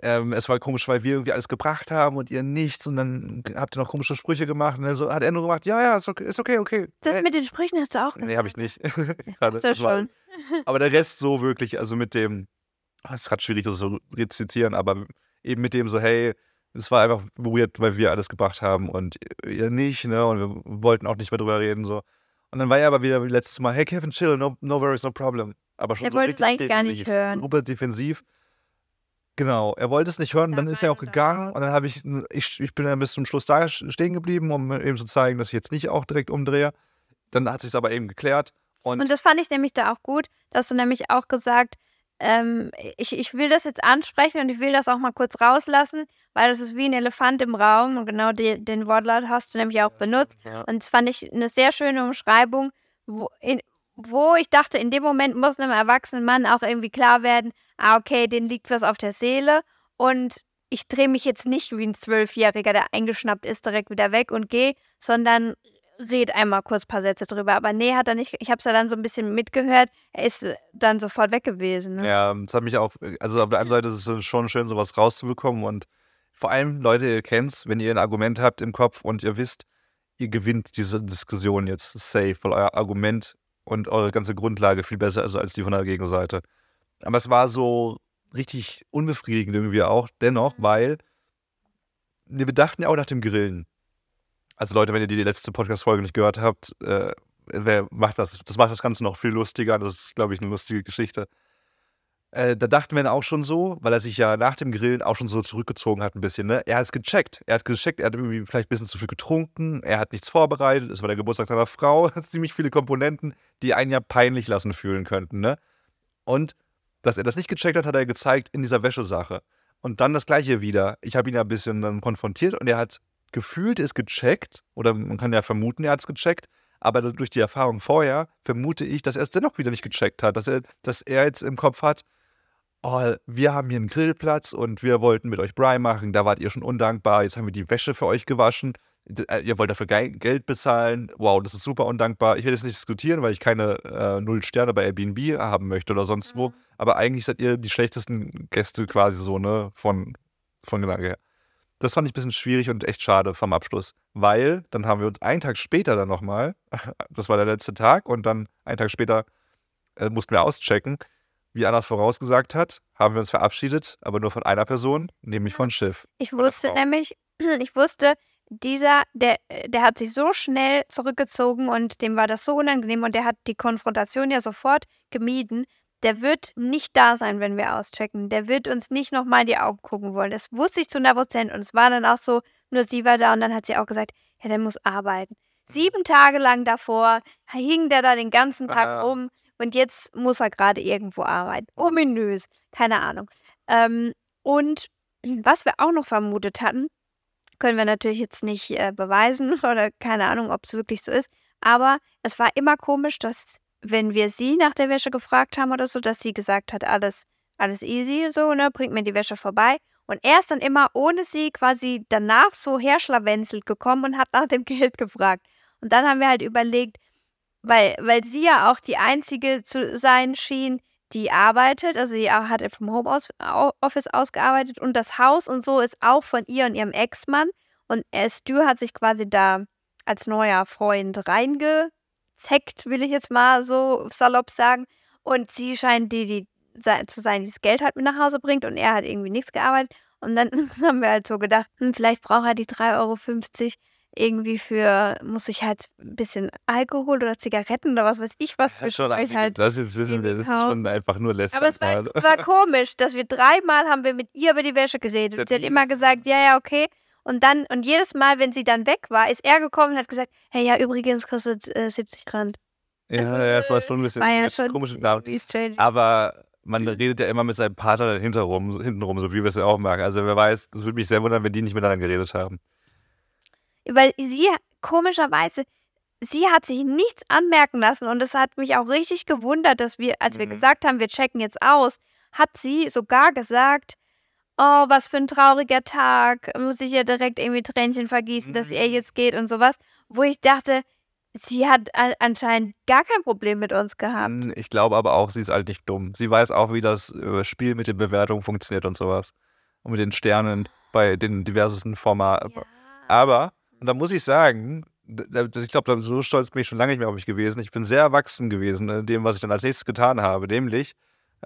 ähm, es war komisch, weil wir irgendwie alles gebracht haben und ihr nichts und dann habt ihr noch komische Sprüche gemacht. Und dann so hat er nur gemacht, ja, ja, ist okay, ist okay, okay. Das Äh, mit den Sprüchen hast du auch Nee, habe ich nicht. (laughs) Gerade. Das schon. aber der Rest so wirklich, also mit dem, oh, es ist gerade schwierig, das so rezitieren, aber eben mit dem so, hey, es war einfach weird, weil wir alles gebracht haben und ihr nicht, ne? Und wir wollten auch nicht mehr drüber reden, so. Und dann war er aber wieder wie letztes Mal, hey Kevin, chill, no, no worries, no problem. Aber schon Er so wollte es eigentlich gar nicht defensiv, hören. Super defensiv. Genau, er wollte es nicht hören, Da dann war ist er auch dann gegangen und dann habe ich, ich, ich bin dann bis zum Schluss da stehen geblieben, um eben zu zeigen, dass ich jetzt nicht auch direkt umdrehe. Dann hat sich aber eben geklärt und, Und das fand ich nämlich da auch gut, dass du nämlich auch gesagt, ähm, ich, ich will das jetzt ansprechen und ich will das auch mal kurz rauslassen, weil das ist wie ein Elefant im Raum und genau die, den Wortlaut hast du nämlich auch benutzt. ja, Und das fand ich eine sehr schöne Umschreibung, wo, in, wo ich dachte, in dem Moment muss einem erwachsenen Mann auch irgendwie klar werden, ah, okay, den liegt was auf der Seele und ich drehe mich jetzt nicht wie ein Zwölfjähriger, der eingeschnappt ist, direkt wieder weg und gehe, sondern red einmal kurz ein paar Sätze drüber. Aber nee, hat er nicht. Ich habe es ja dann so ein bisschen mitgehört. Er ist äh, dann sofort weg gewesen. Ne? Ja, das hat mich auch, also auf der einen Seite ist es schon schön, sowas rauszubekommen und vor allem, Leute, ihr kennt's, wenn ihr ein Argument habt im Kopf und ihr wisst, ihr gewinnt diese Diskussion jetzt safe, weil euer Argument und eure ganze Grundlage viel besser ist als die von der Gegenseite. Aber es war so richtig unbefriedigend irgendwie auch, dennoch, weil wir dachten ja auch nach dem Grillen. Also Leute, wenn ihr die letzte Podcast-Folge nicht gehört habt, äh, macht das? Das macht das Ganze noch viel lustiger. Das ist, glaube ich, eine lustige Geschichte. Äh, da dachten wir dann auch schon so, weil er sich ja nach dem Grillen auch schon so zurückgezogen hat ein bisschen. Ne? Er hat es gecheckt. Er hat gecheckt, er hat irgendwie vielleicht ein bisschen zu viel getrunken. Er hat nichts vorbereitet. Es war der Geburtstag seiner Frau. (laughs) Ziemlich viele Komponenten, die einen ja peinlich lassen fühlen könnten. Ne? Und dass er das nicht gecheckt hat, hat er gezeigt in dieser Wäschesache. Und dann das gleiche wieder. Ich habe ihn ja ein bisschen dann konfrontiert und er hat gefühlt es gecheckt. Oder man kann ja vermuten, er hat es gecheckt. Aber durch die Erfahrung vorher vermute ich, dass er es dennoch wieder nicht gecheckt hat. Dass er, dass er jetzt im Kopf hat, oh, wir haben hier einen Grillplatz und wir wollten mit euch Brei machen, da wart ihr schon undankbar, jetzt haben wir die Wäsche für euch gewaschen, äh, ihr wollt dafür Geld bezahlen, wow, das ist super undankbar. Ich will jetzt nicht diskutieren, weil ich keine äh, Null Sterne bei Airbnb haben möchte oder sonst wo, aber eigentlich seid ihr die schlechtesten Gäste quasi so, ne, von, von Gedanke her. Das fand ich ein bisschen schwierig und echt schade vom Abschluss, weil dann haben wir uns einen Tag später dann nochmal, das war der letzte Tag und dann einen Tag später äh, mussten wir auschecken. Wie Annas vorausgesagt hat, haben wir uns verabschiedet, aber nur von einer Person, nämlich von Schiff. Ich wusste nämlich, (clears throat) ich wusste, dieser, der, äh, der hat sich so schnell zurückgezogen und dem war das so unangenehm und der hat die Konfrontation ja sofort gemieden. Der wird nicht da sein, wenn wir auschecken. Der wird uns nicht nochmal in die Augen gucken wollen. Das wusste ich zu 100 Prozent. Und es war dann auch so, nur sie war da und dann hat sie auch gesagt, ja, der muss arbeiten. Sieben Tage lang davor hing der da den ganzen Tag Ah. rum und jetzt muss er gerade irgendwo arbeiten. Ominös. Keine Ahnung. Ähm, und (clears throat) was wir auch noch vermutet hatten, können wir natürlich jetzt nicht äh, beweisen (laughs) oder keine Ahnung, ob es wirklich so ist. Aber es war immer komisch, dass, wenn wir sie nach der Wäsche gefragt haben oder so, dass sie gesagt hat, alles, alles easy, so, ne, bringt mir die Wäsche vorbei. Und er ist dann immer ohne sie quasi danach so herschlawenzelt gekommen und hat nach dem (laughs) Geld gefragt. Und dann haben wir halt überlegt, weil, weil sie ja auch die einzige zu sein schien, die arbeitet, also sie hat vom Homeoffice ausgearbeitet und das Haus und so ist auch von ihr und ihrem Ex-Mann. Und äh, Stu hat sich quasi da als neuer Freund reingezeckt, will ich jetzt mal so salopp sagen. Und sie scheint die, die zu sein, die das Geld halt mit nach Hause bringt und er hat irgendwie nichts gearbeitet. Und dann (laughs) haben wir halt so gedacht, hm, vielleicht braucht er die 3,50 Euro irgendwie für, muss ich halt ein bisschen Alkohol oder Zigaretten oder was weiß ich was ist schon euch halt. das jetzt wissen wir, das ist schon einfach nur Aber es war, war komisch, dass wir dreimal haben wir mit ihr über die Wäsche geredet. Ja, Sie hat immer gesagt, ja, ja, okay. Und dann, und jedes Mal, wenn sie dann weg war, ist er gekommen und hat gesagt, hey, ja, übrigens kostet äh, 70 Rand. Ja, ja, es war schon ein bisschen ja schon komisch. Aber man redet ja immer mit seinem Partner hinterrum, hintenrum, so wie wir es ja auch machen. Also wer weiß, es würde mich sehr wundern, wenn die nicht miteinander geredet haben. Weil sie, komischerweise, sie hat sich nichts anmerken lassen und es hat mich auch richtig gewundert, dass wir, als wir Mhm. gesagt haben, wir checken jetzt aus, hat sie sogar gesagt, oh, was für ein trauriger Tag, muss ich ja direkt irgendwie Tränchen vergießen, dass er Mhm. jetzt geht und sowas, wo ich dachte, sie hat anscheinend gar kein Problem mit uns gehabt. Ich glaube aber auch, sie ist halt nicht dumm. Sie weiß auch, wie das äh, Spiel mit den Bewertungen funktioniert und sowas. Und mit den Sternen bei den diversesten Formaten. Aber, und da muss ich sagen, ich glaube, so stolz bin ich schon lange nicht mehr auf mich gewesen. Ich bin sehr erwachsen gewesen in dem, was ich dann als nächstes getan habe. Nämlich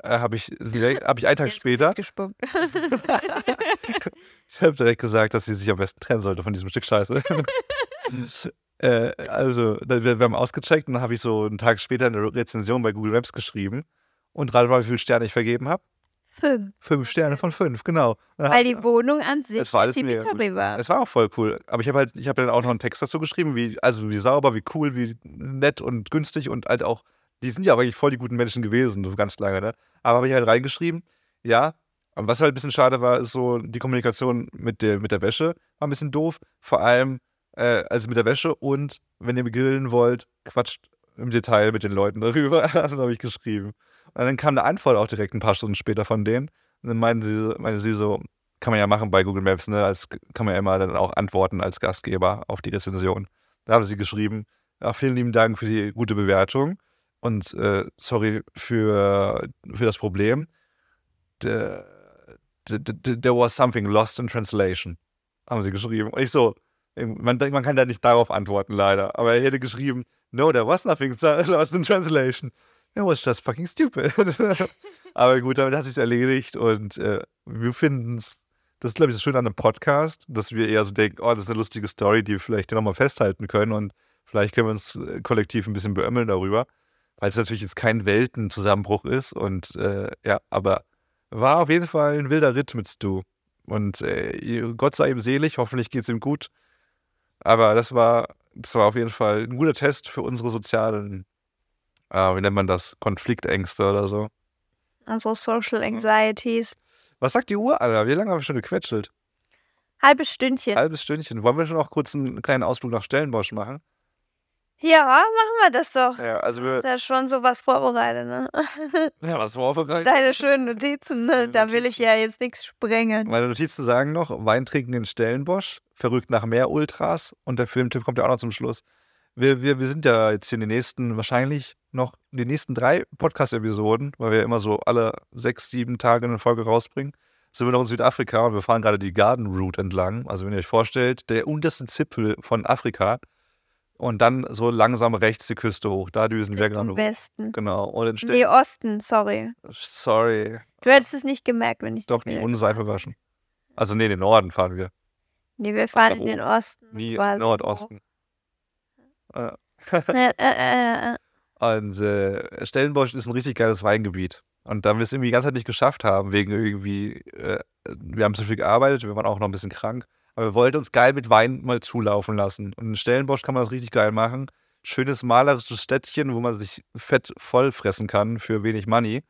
äh, habe ich, (laughs) hab ich einen Tag später, (laughs) (laughs) ich habe direkt gesagt, dass sie sich am besten trennen sollte von diesem Stück Scheiße. äh, also, wir, haben ausgecheckt und dann habe ich so einen Tag später eine Rezension bei Google Maps geschrieben und gerade mal, wie viele Sterne ich vergeben habe. Fünf. Fünf Sterne von fünf, genau. Weil die Wohnung an sich Es war alles mega gut. War. Es war auch voll cool. Aber ich habe halt, ich habe dann auch noch einen Text dazu geschrieben, wie, also wie sauber, wie cool, wie nett und günstig und halt auch, die sind ja aber eigentlich voll die guten Menschen gewesen, so ganz lange, ne? Aber habe ich halt reingeschrieben, ja. Und was halt ein bisschen schade war, ist so die Kommunikation mit der, mit der Wäsche war ein bisschen doof. Vor allem, äh, also mit der Wäsche und wenn ihr grillen wollt, quatscht im Detail mit den Leuten darüber. (laughs) Also habe ich geschrieben. Und dann kam eine Antwort auch direkt ein paar Stunden später von denen. Und dann meinte sie, meinte sie so, kann man ja machen bei Google Maps, ne? Als, kann man ja immer dann auch antworten als Gastgeber auf die Rezension. Da haben sie geschrieben, ja, vielen lieben Dank für die gute Bewertung und äh, sorry für, für das Problem. The, the, the, there was something lost in translation, haben sie geschrieben. Und ich so, man, man kann da nicht darauf antworten, leider. Aber er hätte geschrieben, no, there was nothing (laughs) lost in translation. It was just fucking stupid. (laughs) Aber gut, damit hat sich erledigt und äh, wir finden es, das ist glaube ich das Schöne an einem Podcast, dass wir eher so denken, oh, das ist eine lustige Story, die wir vielleicht nochmal festhalten können und vielleicht können wir uns äh, kollektiv ein bisschen beömmeln darüber, weil es natürlich jetzt kein Weltenzusammenbruch ist und äh, ja, aber war auf jeden Fall ein wilder Ritt mit Stu und äh, Gott sei ihm selig, hoffentlich geht es ihm gut, aber das war, das war auf jeden Fall ein guter Test für unsere sozialen, äh, wie nennt man das, Konfliktängste oder so. Unsere Social Anxieties. Was sagt die Uhr, Alter? Wie lange haben wir schon gequetschelt? Halbes Stündchen. Halbes Stündchen. Wollen wir schon noch kurz einen kleinen Ausflug nach Stellenbosch machen? Ja, machen wir das doch. Ja, also Ist wir. ja schon sowas vorbereitet, ne? (laughs) Ja, was vorbereitet? Deine schönen Notizen, ne? Meine Da will ich ja jetzt nichts sprengen. Meine Notizen sagen noch: Wein trinken in Stellenbosch, verrückt nach Meer Ultras und der Filmtipp kommt ja auch noch zum Schluss. Wir, wir, wir sind ja jetzt hier in den nächsten, wahrscheinlich noch in den nächsten drei Podcast-Episoden, weil wir immer so alle sechs, sieben Tage eine Folge rausbringen, sind wir noch in Südafrika und wir fahren gerade die Garden Route entlang. Also wenn ihr euch vorstellt, der unterste Zipfel von Afrika und dann so langsam rechts die Küste hoch. Da düsen wir gerade Richtung hoch. Westen. Genau. Und in Nee, Osten, sorry. Sorry. Du hättest es nicht gemerkt, wenn ich Doch, nie ohne Seife waschen. Also nee, in den Norden fahren wir. Nee, wir fahren nach in den. Osten. Nie. Nordosten. Äh, Äh, äh, äh, äh. Und äh, Stellenbosch ist ein richtig geiles Weingebiet. Und da wir es irgendwie die ganze Zeit nicht geschafft haben, wegen irgendwie, äh, wir haben zu viel gearbeitet, wir waren auch noch ein bisschen krank, aber wir wollten uns geil mit Wein mal zulaufen lassen. Und in Stellenbosch kann man das richtig geil machen. Schönes malerisches Städtchen, wo man sich fett voll fressen kann für wenig Money.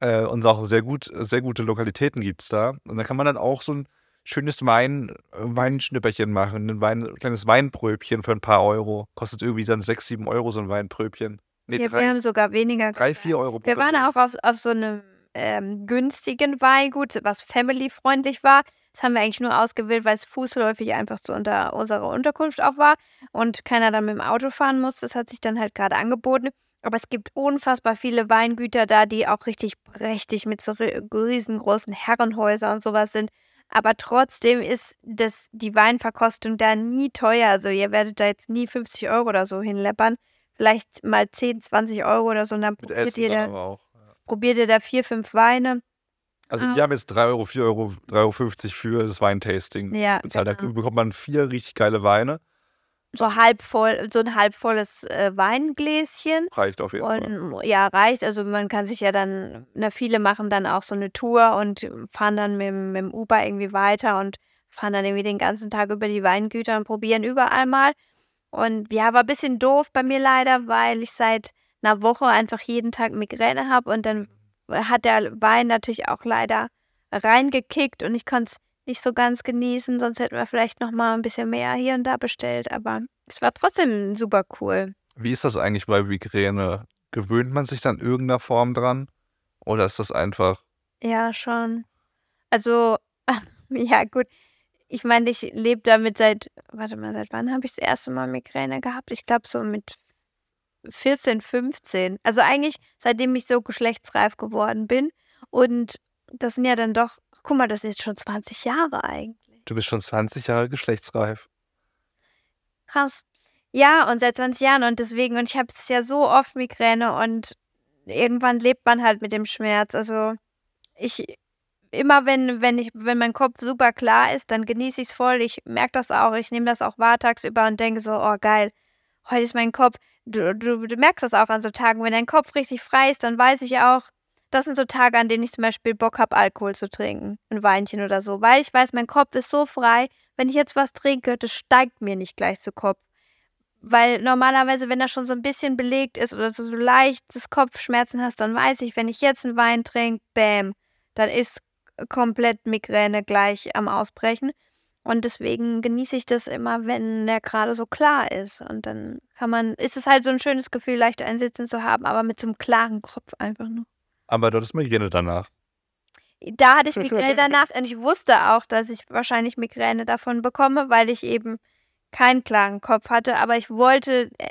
Äh, und auch sehr gut, sehr gute Lokalitäten gibt es da. Und da kann man dann auch so ein schönes Wein, Weinschnipperchen machen, ein Wein, kleines Weinpröbchen für ein paar Euro. Kostet irgendwie dann 6, 7 Euro so ein Weinpröbchen. Nee, Ja, wir drei, haben sogar weniger drei, gezahlt. vier Euro pro Wir waren auch auf, auf so einem ähm, günstigen Weingut, was family-freundlich war. Das haben wir eigentlich nur ausgewählt, weil es fußläufig einfach so unter unserer Unterkunft auch war und keiner dann mit dem Auto fahren muss. Das hat sich dann halt gerade angeboten. Aber es gibt unfassbar viele Weingüter da, die auch richtig prächtig mit so ri- riesengroßen Herrenhäusern und sowas sind. Aber trotzdem ist das, die Weinverkostung da nie teuer. Also ihr werdet da jetzt nie 50 Euro oder so hinleppern. Vielleicht mal 10, 20 Euro oder so und dann Mit probiert Essen ihr, da, aber auch. Probiert ihr da vier, fünf Weine. Also Ah. wir haben jetzt 3 Euro, 4 Euro, 3,50 Euro für das Weintasting Ja, bezahlt. Da genau. bekommt man vier richtig geile Weine. So halb voll, so ein halb volles äh, Weingläschen. Reicht auf jeden Fall. Und ja, reicht. Also man kann sich ja dann, na, viele machen dann auch so eine Tour und fahren dann mit, mit dem Uber irgendwie weiter und fahren dann irgendwie den ganzen Tag über die Weingüter und probieren überall mal. Und ja, war ein bisschen doof bei mir leider, weil ich seit einer Woche einfach jeden Tag Migräne habe und dann hat der Wein natürlich auch leider reingekickt und ich konnte es nicht so ganz genießen, sonst hätten wir vielleicht noch mal ein bisschen mehr hier und da bestellt, aber es war trotzdem super cool. Wie ist das eigentlich bei Migräne? Gewöhnt man sich dann irgendeiner Form dran? Oder ist das einfach. Ja, schon. Also, (laughs) ja, gut. Ich meine, ich lebe damit seit, warte mal, seit wann habe ich das erste Mal Migräne gehabt? Ich glaube, so mit 14, 15. Also eigentlich, seitdem ich so geschlechtsreif geworden bin. Und das sind ja dann doch, guck mal, das ist schon 20 Jahre eigentlich. Du bist schon 20 Jahre geschlechtsreif. Krass. Ja, und seit 20 Jahren und deswegen, und ich habe es ja so oft Migräne und irgendwann lebt man halt mit dem Schmerz. Also ich, immer wenn, wenn ich, wenn mein Kopf super klar ist, dann genieße ich es voll. Ich merke das auch, ich nehme das auch wahr tagsüber und denke so, oh geil, heute ist mein Kopf. Du, du, du merkst das auch an so Tagen, wenn dein Kopf richtig frei ist, dann weiß ich auch, das sind so Tage, an denen ich zum Beispiel Bock habe, Alkohol zu trinken. Ein Weinchen oder so. Weil ich weiß, mein Kopf ist so frei. Wenn ich jetzt was trinke, das steigt mir nicht gleich zu Kopf. Weil normalerweise, wenn das schon so ein bisschen belegt ist oder du so leichtes Kopfschmerzen hast, dann weiß ich, wenn ich jetzt einen Wein trinke, bam, dann ist komplett Migräne gleich am Ausbrechen. Und deswegen genieße ich das immer, wenn der gerade so klar ist. Und dann kann man, ist es halt so ein schönes Gefühl, leicht einsitzen zu haben, aber mit so einem klaren Kopf einfach nur. Aber du hattest Migräne danach. Da hatte ich (laughs) Migräne danach und ich wusste auch, dass ich wahrscheinlich Migräne davon bekomme, weil ich eben keinen klaren Kopf hatte. Aber ich wollte, äh,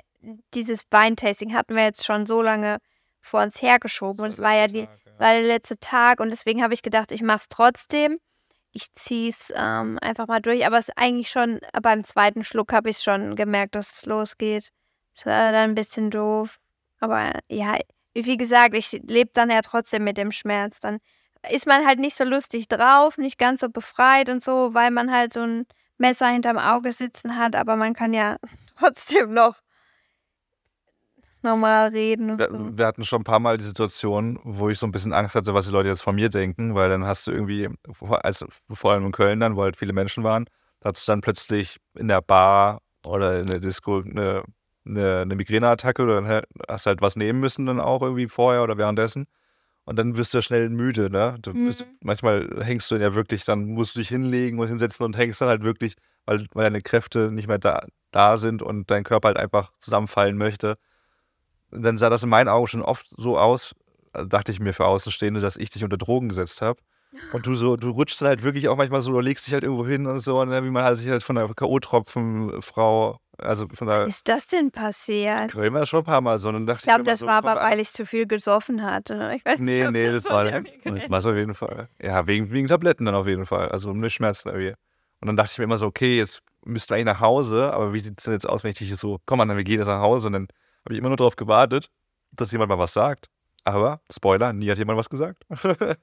dieses Weintasting hatten wir jetzt schon so lange vor uns hergeschoben. Und es war ja die, war der letzte Tag und deswegen habe ich gedacht, ich mache es trotzdem ich ziehe es ähm, einfach mal durch. Aber es ist eigentlich schon, beim zweiten Schluck habe ich schon gemerkt, dass es losgeht. Das war dann ein bisschen doof. Aber ja, wie gesagt, ich lebe dann ja trotzdem mit dem Schmerz. Dann ist man halt nicht so lustig drauf, nicht ganz so befreit und so, weil man halt so ein Messer hinterm Auge sitzen hat. Aber man kann ja (laughs) trotzdem noch normal reden. Wir, so. wir, hatten schon ein paar Mal die Situation, wo ich so ein bisschen Angst hatte, was die Leute jetzt von mir denken, weil dann hast du irgendwie, also vor allem in Köln dann, wo halt viele Menschen waren, da hast du dann plötzlich in der Bar oder in der Disco eine, eine, eine Migräneattacke oder hast halt was nehmen müssen dann auch irgendwie vorher oder währenddessen. Und dann wirst du ja schnell müde, ne? Du bist, mhm. Manchmal hängst du ja wirklich, dann musst du dich hinlegen und hinsetzen und hängst dann halt wirklich, weil, weil deine Kräfte nicht mehr da, da sind und dein Körper halt einfach zusammenfallen möchte dann sah das in meinen Augen schon oft so aus, also dachte ich mir für Außenstehende, dass ich dich unter Drogen gesetzt habe. Und du so, du rutschst halt wirklich auch manchmal so, du legst dich halt irgendwo hin und so, und dann, wie man halt sich halt von der K.O.-Tropfen-Frau, also von der. Ist das denn passiert? Köln war schon ein paar Mal so. Und ich glaube, das so, war aber, weil ich zu viel gesoffen hatte. Ich weiß nee, nicht, nee, das, das war, was auf jeden Fall. Ja, wegen, wegen Tabletten dann auf jeden Fall. Also um Schmerzen irgendwie. Und dann dachte ich mir immer so, okay, jetzt müsst ihr eigentlich nach Hause, aber wie sieht es denn jetzt aus, wenn ich dich so, komm an, wir gehen jetzt nach Hause und dann habe ich immer nur darauf gewartet, dass jemand mal was sagt. Aber, Spoiler, nie hat jemand was gesagt. (laughs)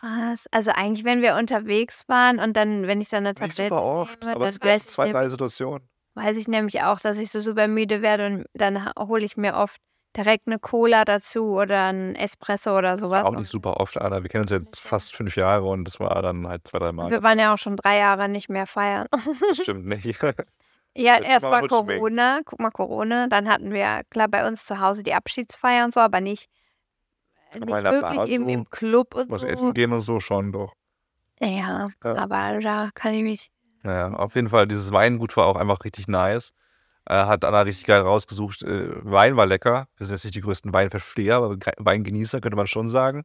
Was? Also eigentlich, wenn wir unterwegs waren und dann, wenn ich dann eine Tablette Nicht super oft, nehme, aber es gibt zwei, drei Situationen. Weiß ich nämlich auch, dass ich so super müde werde und dann hole ich mir oft direkt eine Cola dazu oder ein Espresso oder sowas. auch nicht super oft, Anna. Wir kennen uns jetzt fast fünf Jahre und das war dann halt zwei, drei Mal. Wir waren ja auch schon drei Jahre nicht mehr feiern. Das stimmt nicht. (laughs) (laughs) Ja, erst war Corona, guck mal Corona, dann hatten wir, klar, bei uns zu Hause die Abschiedsfeier und so, aber nicht, nicht wirklich eben so im Club und was so. essen gehen und so schon doch. Ja, ja, aber da kann ich mich. Naja, auf jeden Fall, dieses Weingut war auch einfach richtig nice. Äh, hat Anna richtig geil rausgesucht. Äh, Wein war lecker. Wir sind jetzt nicht die größten Weinversteher, aber Weingenießer könnte man schon sagen.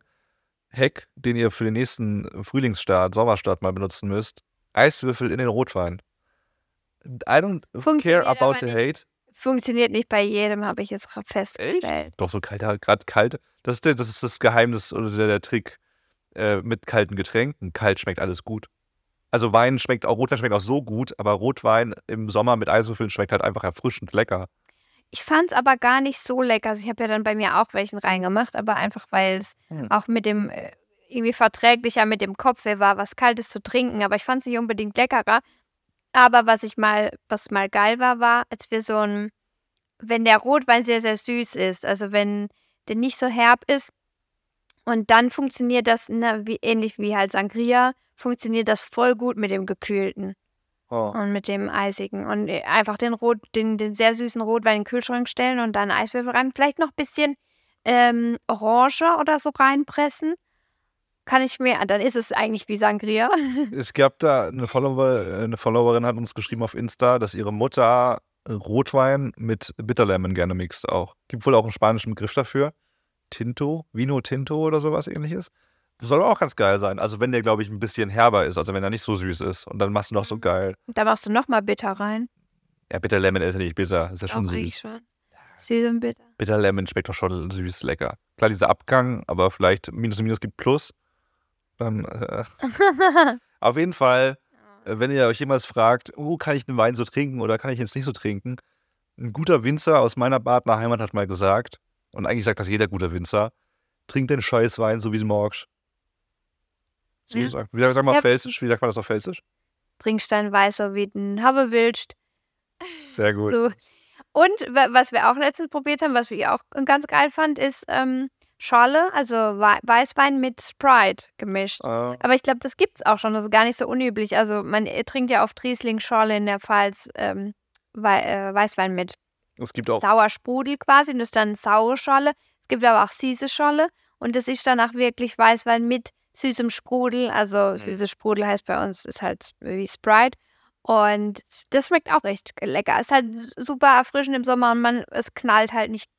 Heck, den ihr für den nächsten Frühlingsstart, Sommerstart mal benutzen müsst. Eiswürfel in den Rotwein. I don't care about the hate. Funktioniert nicht bei jedem, habe ich jetzt festgestellt. Echt? Doch, so kalt, gerade kalt. Das ist, das ist das Geheimnis oder der, der Trick äh, mit kalten Getränken. Kalt schmeckt alles gut. Also Wein schmeckt auch, Rotwein schmeckt auch so gut, aber Rotwein im Sommer mit Eiswürfeln schmeckt halt einfach erfrischend lecker. Ich fand es aber gar nicht so lecker. Also ich habe ja dann bei mir auch welchen reingemacht, aber einfach weil es hm. auch mit dem äh, irgendwie verträglicher mit dem Kopf war, was Kaltes zu trinken. Aber ich fand es nicht unbedingt leckerer, aber was ich mal, was mal geil war, war, als wir so ein, wenn der Rotwein sehr, sehr süß ist, also wenn der nicht so herb ist, und dann funktioniert das, ne, wie, ähnlich wie halt Sangria, funktioniert das voll gut mit dem gekühlten. Oh. Und mit dem eisigen. Und äh, einfach den, Rot, den, den sehr süßen Rotwein in den Kühlschrank stellen und dann Eiswürfel rein. Vielleicht noch ein bisschen ähm, Orange oder so reinpressen kann ich mir, dann ist es eigentlich wie Sangria. (laughs) Es gab da eine, Follower, eine Followerin hat uns geschrieben auf Insta, dass ihre Mutter Rotwein mit Bitterlemon gerne mixt auch. Gibt wohl auch einen spanischen Begriff dafür. Tinto, Vino Tinto oder sowas ähnliches. Soll auch ganz geil sein. Also wenn der, glaube ich, ein bisschen herber ist, also wenn er nicht so süß ist. Und dann machst du noch so mhm. geil. Da machst du nochmal bitter rein. Ja, Bitterlemon ist ja nicht bitter. Ist ja schon auch süß. Schon. Süß und bitter. Bitterlemon schmeckt doch schon süß, lecker. Klar, dieser Abgang, aber vielleicht Minus und Minus gibt Plus. Dann, äh, (laughs) auf jeden Fall, äh, wenn ihr euch jemals fragt, oh, kann ich den Wein so trinken oder kann ich jetzt nicht so trinken? Ein guter Winzer aus meiner Badner Heimat hat mal gesagt, und eigentlich sagt das jeder gute Winzer, trink den Scheißwein so wie du magst. So ja. sagt, wie sagt man Felsisch? Wie sagt man das auf Felsisch? Trinkstein weißer wie ein Habbewilst. Sehr gut. So. Und was wir auch letztens probiert haben, was ich auch ganz geil fand, ist ähm, Schorle, also Wei- Weißwein mit Sprite gemischt. Äh, Aber ich glaube, das gibt's auch schon. Das ist gar nicht so unüblich. Also man trinkt ja oft Riesling-Schorle in der Pfalz ähm, Wei äh, Weißwein mit es gibt auch sauer Sprudel quasi und das ist dann saure Scholle. Es gibt aber auch süße Scholle und das ist dann auch wirklich Weißwein mit süßem Sprudel. Also süßes Sprudel heißt bei uns ist halt wie Sprite und das schmeckt auch echt lecker. Ist halt super erfrischend im Sommer und man es knallt halt nicht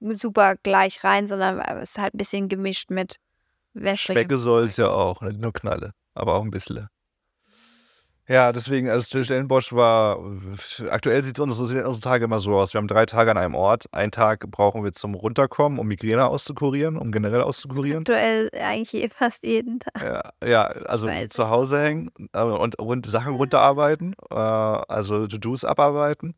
super gleich rein, sondern es ist halt ein bisschen gemischt mit wässrigem. Schmecke soll es ja auch, nicht nur Knalle, aber auch ein bisschen. Ja, deswegen, also Stellenbosch war, aktuell sieht unsere, sehen unsere Tage immer so aus. Wir haben drei Tage an einem Ort. Einen Tag brauchen wir zum Runterkommen, um Migräne auszukurieren, um generell auszukurieren. Aktuell eigentlich je- fast jeden Tag. Ja, ja also zu Hause hängen äh, und, und Sachen runterarbeiten, äh, also To-Dos abarbeiten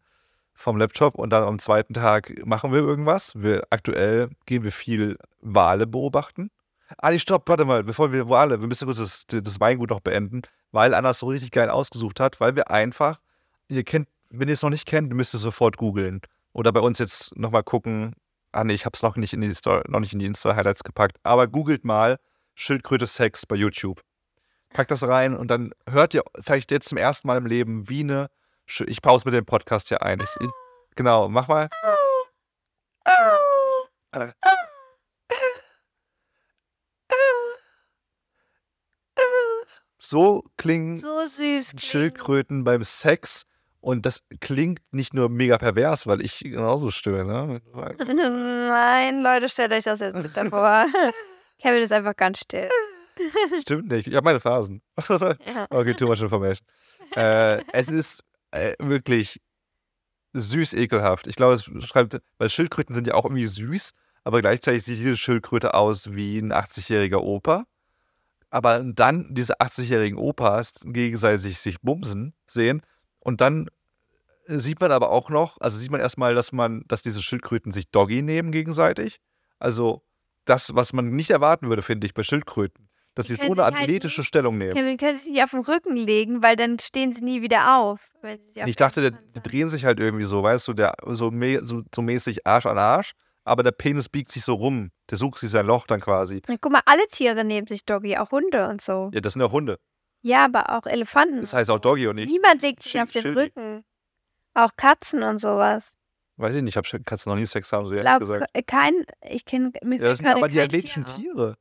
vom Laptop und dann am zweiten Tag machen wir irgendwas. Wir, aktuell gehen wir viel Wale beobachten. Ali, stopp, warte mal, bevor wir Wale, wir müssen kurz das, das Weingut noch beenden, weil Anna es so richtig geil ausgesucht hat, weil wir einfach, ihr kennt, wenn ihr es noch nicht kennt, müsst ihr sofort googeln. Oder bei uns jetzt nochmal gucken. Ah nee, ich habe es noch nicht in die Story, noch nicht in die Insta-Highlights gepackt. Aber googelt mal Schildkröte Sex bei YouTube. Packt das rein und dann hört ihr vielleicht jetzt zum ersten Mal im Leben, wie eine. Ich pause mit dem Podcast hier ein. Ich, genau, mach mal. So klingen So süß. Schildkröten beim Sex. Und das klingt nicht nur mega pervers, weil ich genauso stöhne. Ne? Nein, Leute, stellt euch das jetzt bitte vor. Kevin ist einfach ganz still. Stimmt nicht. Ich habe meine Phasen. Ja. okay, too much information. äh, es ist äh, wirklich süß ekelhaft. Ich glaube, es schreibt, weil Schildkröten sind ja auch irgendwie süß, aber gleichzeitig sieht jede Schildkröte aus wie ein 80-jähriger Opa. Aber dann diese 80-jährigen Opas gegenseitig sich bumsen sehen und dann sieht man aber auch noch, also sieht man erstmal, dass man, dass diese Schildkröten sich Doggy nehmen gegenseitig. Also das, was man nicht erwarten würde, finde ich, bei Schildkröten. Dass sie so eine halt athletische nicht- Stellung nehmen. Kevin können sich nicht auf den Rücken legen, weil dann stehen sie nie wieder auf. sie auf Ich dachte, der, die drehen sich halt irgendwie so, weißt du, der so, mä- so, so mäßig Arsch an Arsch, aber der Penis biegt sich so rum. Der sucht sich sein Loch dann quasi. Ja, Guck mal, alle Tiere nehmen sich Doggy, auch Hunde und so. Ja, das sind ja Hunde. Ja, aber auch Elefanten. Das heißt auch Doggy und nicht. Niemand legt sich Schild- auf den Schildi. Rücken. Auch Katzen und sowas. Weiß ich nicht, ich habe Katzen noch nie Sex haben, so Ich ehrlich glaube, gesagt. kein, ich kenne, mir Ja, das sind aber die athletischen Tier. Tiere.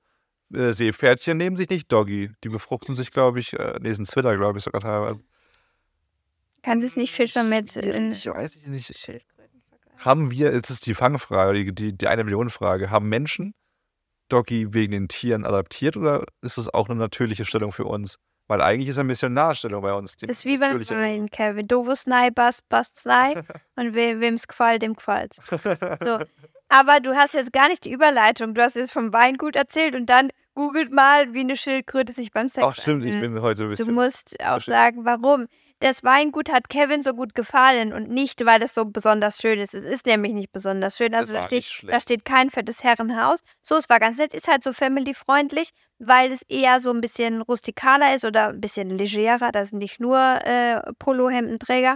Äh, Seepferdchen nehmen sich nicht Doggy. Die befruchten sich, glaube ich, äh, nee, sind Zwitter, glaube ich, sogar teilweise. Kann das nicht Fische mit in Ich weiß ich nicht. Schildkröten vergleichen? Haben wir, jetzt ist die Fangfrage, die, die, die eine Million Frage, haben Menschen Doggy wegen den Tieren adaptiert oder ist das auch eine natürliche Stellung für uns? Weil eigentlich ist ja eine Missionarstellung bei uns. die Das ist wie beim natürliche- Wein, Kevin. Dovus nei, bast, bast sei. (laughs) Und we, wem's gefällt, dem gefällt's. So. (laughs) Aber du hast jetzt gar nicht die Überleitung. Du hast jetzt vom Weingut erzählt und dann googelt mal, wie eine Schildkröte sich beim Sex Ach stimmt, ich anfühlt. bin heute ein Du bisschen... musst auch sagen, warum. Das Weingut hat Kevin so gut gefallen und nicht, weil es so besonders schön ist. Es ist nämlich nicht besonders schön. Also da steht, da steht kein fettes Herrenhaus. So, es war ganz nett. Ist halt so family-freundlich, weil es eher so ein bisschen rustikaler ist oder ein bisschen legerer. Da sind nicht nur äh, Polohemdenträger,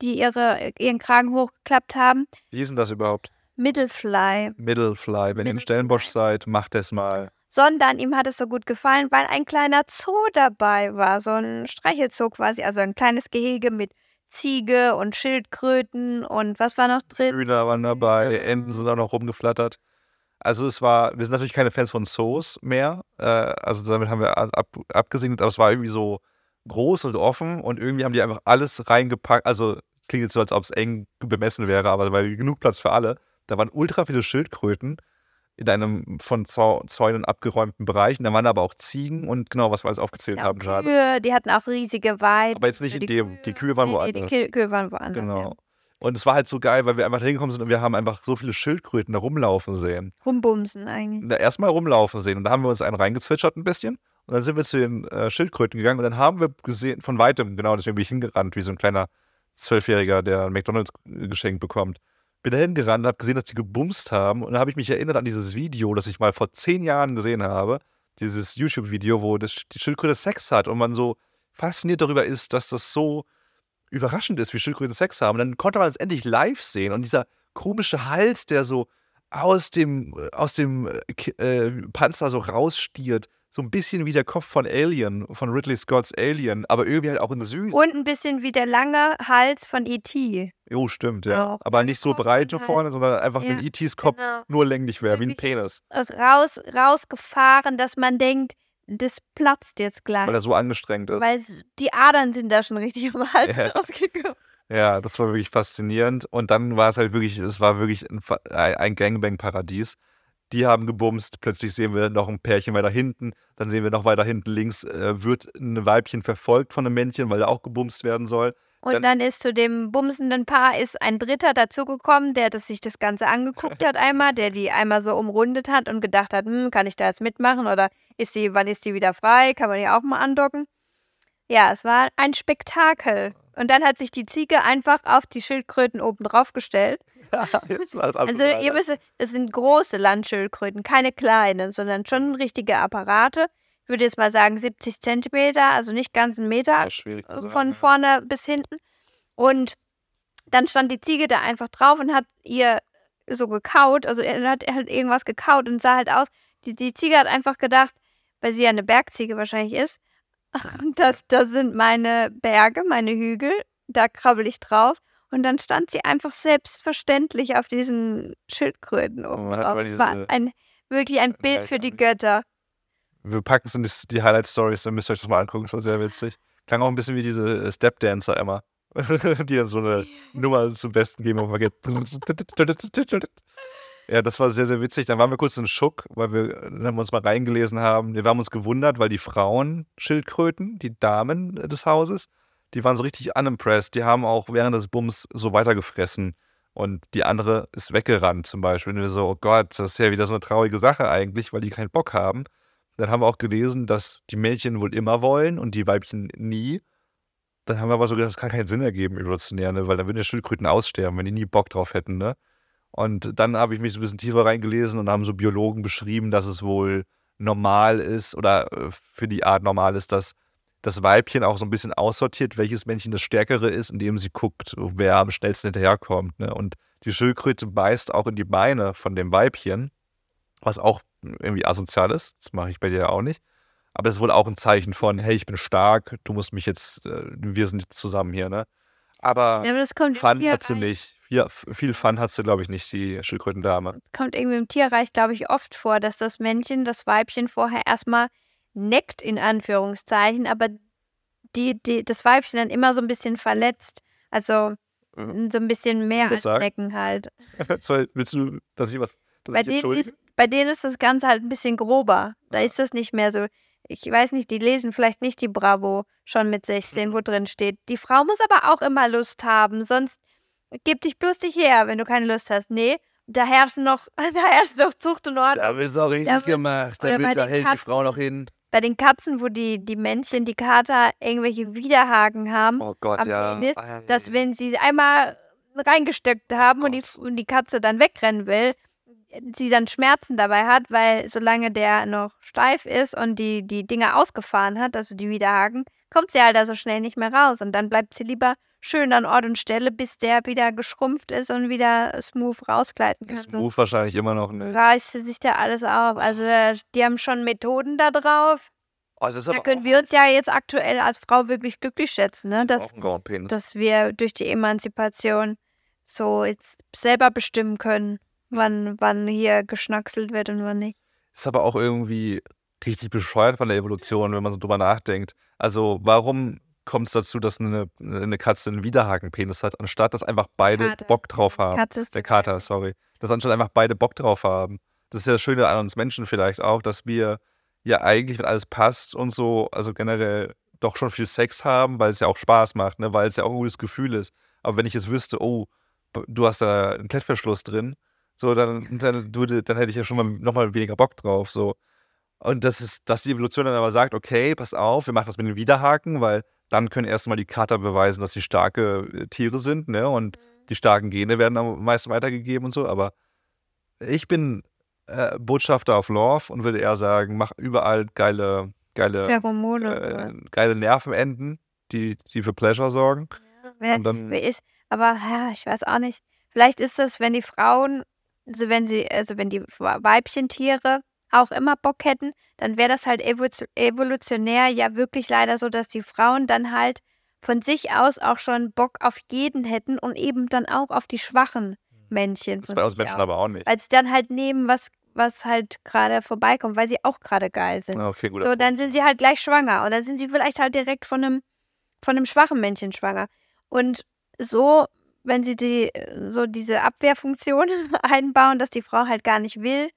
die ihre, ihren Kragen hochgeklappt haben. Wie ist denn das überhaupt? Middlefly. Middlefly. Wenn ihr in. Stellenbosch seid, macht das mal. sondern ihm hat es so gut gefallen, weil ein kleiner Zoo dabei war, so ein Streichelzoo quasi, also ein kleines Gehege mit Ziege und Schildkröten und was war noch drin? Hühner waren dabei, Enten sind auch noch rumgeflattert. Also es war, wir sind natürlich keine Fans von Zoos mehr, äh, also damit haben wir ab, abgesegnet, aber es war irgendwie so groß und offen und irgendwie haben die einfach alles reingepackt, also klingt jetzt so, als ob es eng bemessen wäre, aber weil genug Platz für alle. Da waren ultra viele Schildkröten in einem von Zau Zäunen abgeräumten Bereich und da waren aber auch Ziegen und genau, was wir alles aufgezählt Ja, haben gerade. Kühe, die hatten auch riesige Weiden. Aber jetzt nicht in dem, die Kühe waren nee, die woanders. Kühe, Kühe waren woanders. Genau. Ja. Und es war halt so geil, weil wir einfach hingekommen sind und wir haben einfach so viele Schildkröten da rumlaufen sehen. Rumbumsen eigentlich. Da erstmal rumlaufen sehen. Und da haben wir uns einen reingezwitschert ein bisschen. Und dann sind wir zu den äh, Schildkröten gegangen und dann haben wir gesehen, von weitem, genau, deswegen bin ich hingerannt, wie so ein kleiner Zwölfjähriger, der ein McDonalds äh, geschenkt bekommt. Bin da hingerannt, habe gesehen, dass die gebumst haben. Und dann habe ich mich erinnert an dieses Video, das ich mal vor zehn Jahren gesehen habe. Dieses YouTube-Video, wo das, die Schildkröte Sex hat und man so fasziniert darüber ist, dass das so überraschend ist, wie Schildkröten Sex haben. Und dann konnte man es endlich live sehen und dieser komische Hals, der so aus dem, aus dem äh, äh, Panzer so rausstiert. So ein bisschen wie der Kopf von Alien, von Ridley Scotts Alien, aber irgendwie halt auch in süß. Und ein bisschen wie der lange Hals von E.T. Jo, stimmt, ja. Auch. Aber nicht so breit und vorne, sondern einfach Ja, wenn E.T.s Kopf genau. nur länglich wäre, wie ein. Penis. Raus, rausgefahren, dass man denkt, das platzt jetzt gleich. Weil er so angestrengt ist. Weil die Adern sind da schon richtig am Hals Ja. rausgekommen. Ja, das war wirklich faszinierend. Und dann war es halt wirklich, es war wirklich ein ein Gangbang-Paradies. Die haben gebumst, plötzlich sehen wir noch ein Pärchen weiter hinten, dann sehen wir noch weiter hinten links, äh, wird ein Weibchen verfolgt von einem Männchen, weil er auch gebumst werden soll. Und Dann- dann, ist zu dem bumsenden Paar ist ein Dritter dazugekommen, der das sich das Ganze angeguckt (laughs) hat einmal, der die einmal so umrundet hat und gedacht hat, hm, kann ich da jetzt mitmachen oder ist die, wann ist die wieder frei? Kann man die auch mal andocken? Ja, es war ein Spektakel. Und dann hat sich die Ziege einfach auf die Schildkröten oben drauf gestellt. (laughs) Jetzt war es alles Also ihr müsst, das sind große Landschildkröten, keine kleinen, sondern schon richtige Apparate. Ich würde jetzt mal sagen 70 Zentimeter, also nicht ganz einen Meter ja, sagen, von ja. vorne bis hinten. Und dann stand die Ziege da einfach drauf und hat ihr so gekaut. Also er hat, er hat irgendwas gekaut und sah halt aus. Die, die Ziege hat einfach gedacht, weil sie ja eine Bergziege wahrscheinlich ist, (laughs) das, das sind meine Berge, meine Hügel, da krabbel ich drauf. Und dann stand sie einfach selbstverständlich auf diesen Schildkröten oben man drauf. Es war ein, wirklich ein Bild für die Götter. Wir packen es in die, die Highlight-Stories, dann müsst ihr euch das mal angucken, das war sehr witzig. Klang auch ein bisschen wie diese äh, Stepdancer immer, (laughs) die dann so eine Nummer zum Besten geben und vergeht. Ja, das war sehr, sehr witzig. Dann waren wir kurz in Schock, weil wir haben wir uns mal reingelesen haben. Wir haben uns gewundert, weil die Frauen Schildkröten, die Damen äh, des Hauses, die waren so richtig unimpressed. Die haben auch während des Bums so weitergefressen. Und die andere ist weggerannt zum Beispiel. Und wir so, oh Gott, das ist ja wieder so eine traurige Sache eigentlich, weil die keinen Bock haben. Dann haben wir auch gelesen, dass die Mädchen wohl immer wollen und die Weibchen nie. Dann haben wir aber so gedacht, das kann keinen Sinn ergeben, evolutionär, ne? weil dann würden ja Schildkröten aussterben, wenn die nie Bock drauf hätten. Ne? Und dann habe ich mich so ein bisschen tiefer reingelesen und haben so Biologen beschrieben, dass es wohl normal ist oder äh, für die Art normal ist, dass das Weibchen auch so ein bisschen aussortiert, welches Männchen das Stärkere ist, indem sie guckt, wer am schnellsten hinterherkommt. Ne? Und die Schildkröte beißt auch in die Beine von dem Weibchen, was auch irgendwie asozial ist. Das mache ich bei dir ja auch nicht. Aber das ist wohl auch ein Zeichen von, hey, ich bin stark, du musst mich jetzt, äh, wir sind jetzt zusammen hier, ne? Aber Ja, aber das Fun hat sie nicht. Viel, viel Fun hat sie, glaube ich, nicht, die Schildkrötendame. kommt irgendwie im Tierreich, glaube ich, oft vor, dass das Männchen das Weibchen vorher erstmal neckt, in Anführungszeichen, aber die, die, das Weibchen dann immer so ein bisschen verletzt. Also Mhm. so ein bisschen mehr als sagen? necken halt. (laughs) So, willst du, dass ich was. Dass Bei ich denen, ist, bei denen ist das Ganze halt ein bisschen grober. Da Ja. ist das nicht mehr so. Ich weiß nicht, die lesen vielleicht nicht die Bravo schon mit 16, wo drin steht. Die Frau muss aber auch immer Lust haben, sonst gib dich bloß dich her, wenn du keine Lust hast. Nee, da herrscht noch, (laughs) da herrscht noch Zucht und Ordnung. Da wird es auch richtig Da gemacht. Da, da hält die. Frau noch hin. Bei den Katzen, wo die, die Männchen, die Kater, irgendwelche Widerhaken haben, Oh Gott, am ja. Penis, Ah, dass wenn sie einmal reingesteckt haben und die, Gott. und die Katze dann wegrennen will, sie dann Schmerzen dabei hat, weil solange der noch steif ist und die, die Dinger ausgefahren hat, also die Widerhaken, kommt sie halt da so schnell nicht mehr raus. Und dann bleibt sie lieber schön an Ort und Stelle, bis der wieder geschrumpft ist und wieder smooth rausgleiten kann. Ist Sonst wahrscheinlich immer noch ne? reißt sich da alles auf. Also äh, die haben schon Methoden da drauf. Oh, Da können wir uns ja jetzt aktuell als Frau wirklich glücklich schätzen, ne? dass, dass wir durch die Emanzipation so jetzt selber bestimmen können, wann, wann hier geschnackselt wird und wann nicht. Ist aber auch irgendwie richtig bescheuert von der Evolution, wenn man so drüber nachdenkt. Also, warum kommt es dazu, dass eine, eine Katze einen Widerhakenpenis hat, anstatt dass einfach beide Kater. Bock drauf haben? Katze ist Der Kater, sorry. Dass anstatt einfach beide Bock drauf haben. Das ist ja das Schöne an uns Menschen vielleicht auch, dass wir ja eigentlich, wenn alles passt und so, also generell doch schon viel Sex haben, weil es ja auch Spaß macht, ne? weil es ja auch ein gutes Gefühl ist. Aber wenn ich jetzt wüsste, oh, du hast da einen Klettverschluss drin, so, dann, dann, würde, dann hätte ich ja schon mal nochmal weniger Bock drauf. So. Und das ist, dass die Evolution dann aber sagt, okay, pass auf, wir machen das mit den Widerhaken, weil dann können erstmal die Kater beweisen, dass sie starke äh, Tiere sind, ne? Und die starken Gene werden am meisten weitergegeben und so. Aber ich bin äh, Botschafter auf Love und würde eher sagen, mach überall geile, geile, Pheromone äh, geile Nervenenden, die, die für Pleasure sorgen. Wer, Und dann, ist, aber ja, ich weiß auch nicht. Vielleicht ist das, wenn die Frauen also wenn sie, also wenn die Weibchentiere auch immer Bock hätten, dann wäre das halt evolutionär ja wirklich leider so, dass die Frauen dann halt von sich aus auch schon Bock auf jeden hätten und eben dann auch auf die schwachen Männchen. Das bei uns Menschen aus. aber auch nicht. Weil sie dann halt nehmen, was, was halt gerade vorbeikommt, weil sie auch gerade geil sind. Okay, gut. So, dann sind sie halt gleich schwanger und dann sind sie vielleicht halt direkt von einem, von einem schwachen Männchen schwanger. Und so, wenn sie die, so diese Abwehrfunktion (laughs) einbauen, dass die Frau halt gar nicht will,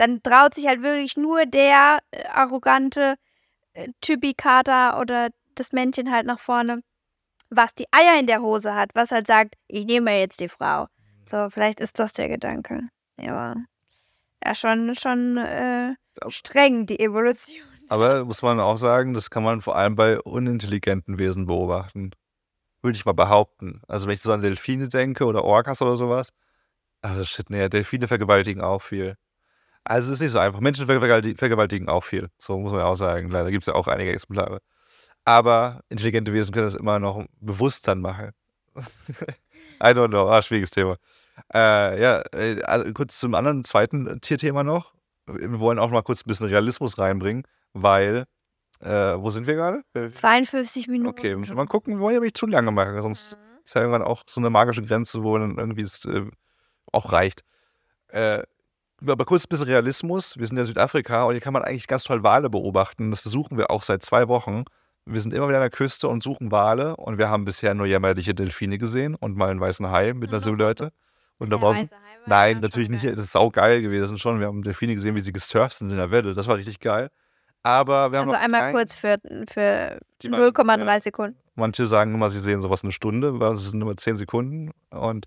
dann traut sich halt wirklich nur der äh, arrogante äh, Typikater oder das Männchen halt nach vorne, was die Eier in der Hose hat, was halt sagt, ich nehme jetzt die Frau. So, vielleicht ist das der Gedanke. Ja, ja schon, schon äh, streng, die Evolution. Aber muss man auch sagen, das kann man vor allem bei unintelligenten Wesen beobachten. Würde ich mal behaupten. Also wenn ich so an Delfine denke oder Orcas oder sowas. Also shit, nee, Delfine vergewaltigen auch viel. Also es ist nicht so einfach. Menschen vergewaltigen auch viel. So muss man auch sagen. Leider gibt es ja auch einige Exemplare. Aber intelligente Wesen können das immer noch bewusst dann machen. (laughs) I don't know. Ah, schwieriges Thema. Äh, ja, äh, also kurz zum anderen zweiten Tierthema noch. Wir wollen auch mal kurz ein bisschen Realismus reinbringen, weil, äh, wo sind wir gerade? 52 Minuten. Okay, mal gucken, wir wollen ja nicht zu lange machen, sonst mhm. ist ja irgendwann auch so eine magische Grenze, wo dann irgendwie es äh, auch reicht. Äh, aber kurz ein bisschen Realismus. Wir sind in Südafrika und hier kann man eigentlich ganz toll Wale beobachten. Das versuchen wir auch seit zwei Wochen. Wir sind immer wieder an der Küste und suchen Wale und wir haben bisher nur jämmerliche Delfine gesehen und mal einen weißen Hai mit einer Silhouette. Und darauf, nein, natürlich nicht. Das ist auch geil gewesen schon. Wir haben Delfine gesehen, wie sie gesurft sind in der Welle. Das war richtig geil. Aber wir haben also einmal kurz für, für 0,3 ja. Sekunden. Manche sagen immer, sie sehen sowas eine Stunde, weil es sind immer 10 Sekunden. Und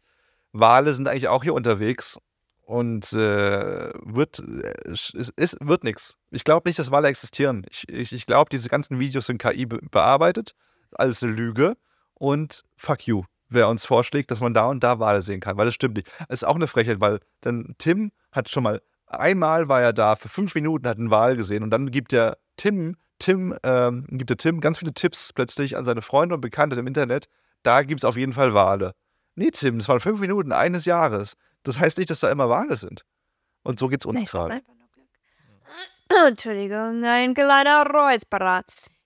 Wale sind eigentlich auch hier unterwegs und äh, wird, äh, es, es wird nichts. Ich glaube nicht, dass Wale existieren. Ich, ich, ich glaube, diese ganzen Videos sind KI be bearbeitet. Alles eine Lüge. Und fuck you, wer uns vorschlägt, dass man da und da Wale sehen kann, weil das stimmt nicht. Es ist auch eine Frechheit, weil dann Tim hat schon mal, einmal war er da, für fünf Minuten hat einen Wal gesehen und dann gibt der Tim, Tim, ähm, gibt der Tim ganz viele Tipps plötzlich an seine Freunde und Bekannte im Internet. Da gibt es auf jeden Fall Wale. Nee, Tim, das waren fünf Minuten eines Jahres. Das heißt nicht, dass da immer Wale sind. Und so geht es uns gerade. (clears throat) Entschuldigung, ein kleiner Räusperer.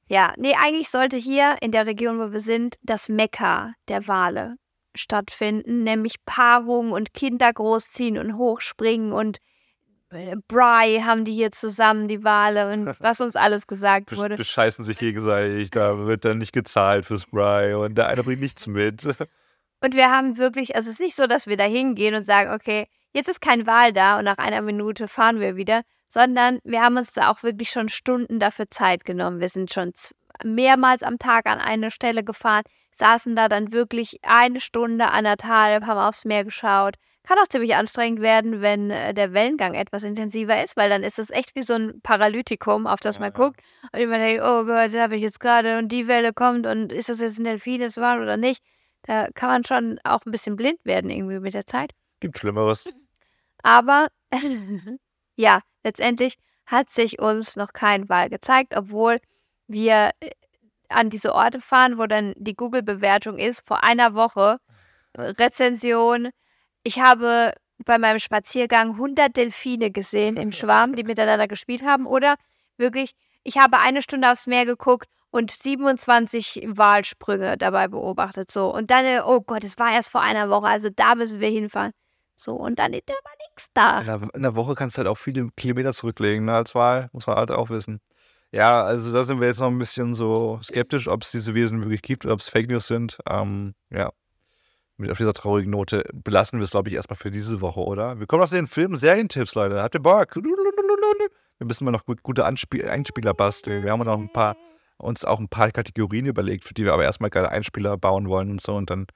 Ja, nee, eigentlich sollte hier in der Region, wo wir sind, das Mekka der Wale stattfinden, nämlich Paarung und Kinder großziehen und hochspringen und äh, Bry haben die hier zusammen, die Wale und (laughs) was uns alles gesagt wurde. Bescheißen sich gegenseitig, da wird dann nicht gezahlt fürs Bry und der eine bringt nichts mit. (laughs) Und wir haben wirklich, also es ist nicht so, dass wir da hingehen und sagen, okay, jetzt ist kein Wahl da und nach einer Minute fahren wir wieder, sondern wir haben uns da auch wirklich schon Stunden dafür Zeit genommen. Wir sind schon mehrmals am Tag an eine Stelle gefahren, saßen da dann wirklich eine Stunde, anderthalb, haben aufs Meer geschaut. Kann auch ziemlich anstrengend werden, wenn äh, der Wellengang etwas intensiver ist, weil dann ist es echt wie so ein Paralytikum, auf das ja, man ja. guckt. Und man denkt, oh Gott, da habe ich jetzt gerade und die Welle kommt und ist das jetzt ein Delfin, das war oder nicht? Da kann man schon auch ein bisschen blind werden irgendwie mit der Zeit. Gibt Schlimmeres. Aber (laughs) ja, letztendlich hat sich uns noch kein Wahl gezeigt, obwohl wir äh, an diese Orte fahren, wo dann die Google-Bewertung ist, vor einer Woche. Rezension. Ich habe bei meinem Spaziergang 100 Delfine gesehen im (laughs) Schwarm, die miteinander gespielt haben. Oder wirklich, ich habe eine Stunde aufs Meer geguckt und 27 Wahlsprünge dabei beobachtet. So. Und dann, äh, oh Gott, es war erst vor einer Woche, also da müssen wir hinfahren. So, und dann ist aber nichts da. In der, Woche kannst du halt auch viele Kilometer zurücklegen, ne, als Wahl, muss man halt auch wissen. Ja, also da sind wir jetzt noch ein bisschen so skeptisch, ob es diese Wesen wirklich gibt oder ob es Fake News sind. Ähm, ja. Mit auf dieser traurigen Note belassen wir es, glaube ich, erstmal für diese Woche, oder? Wir kommen aus den Film- Serientipps, Leute. Habt ihr Bock? Wir müssen mal noch gute Anspiel Einspieler basteln. Wir haben noch ein paar uns auch ein paar Kategorien überlegt, für die wir aber erstmal geile Einspieler bauen wollen und so und dann.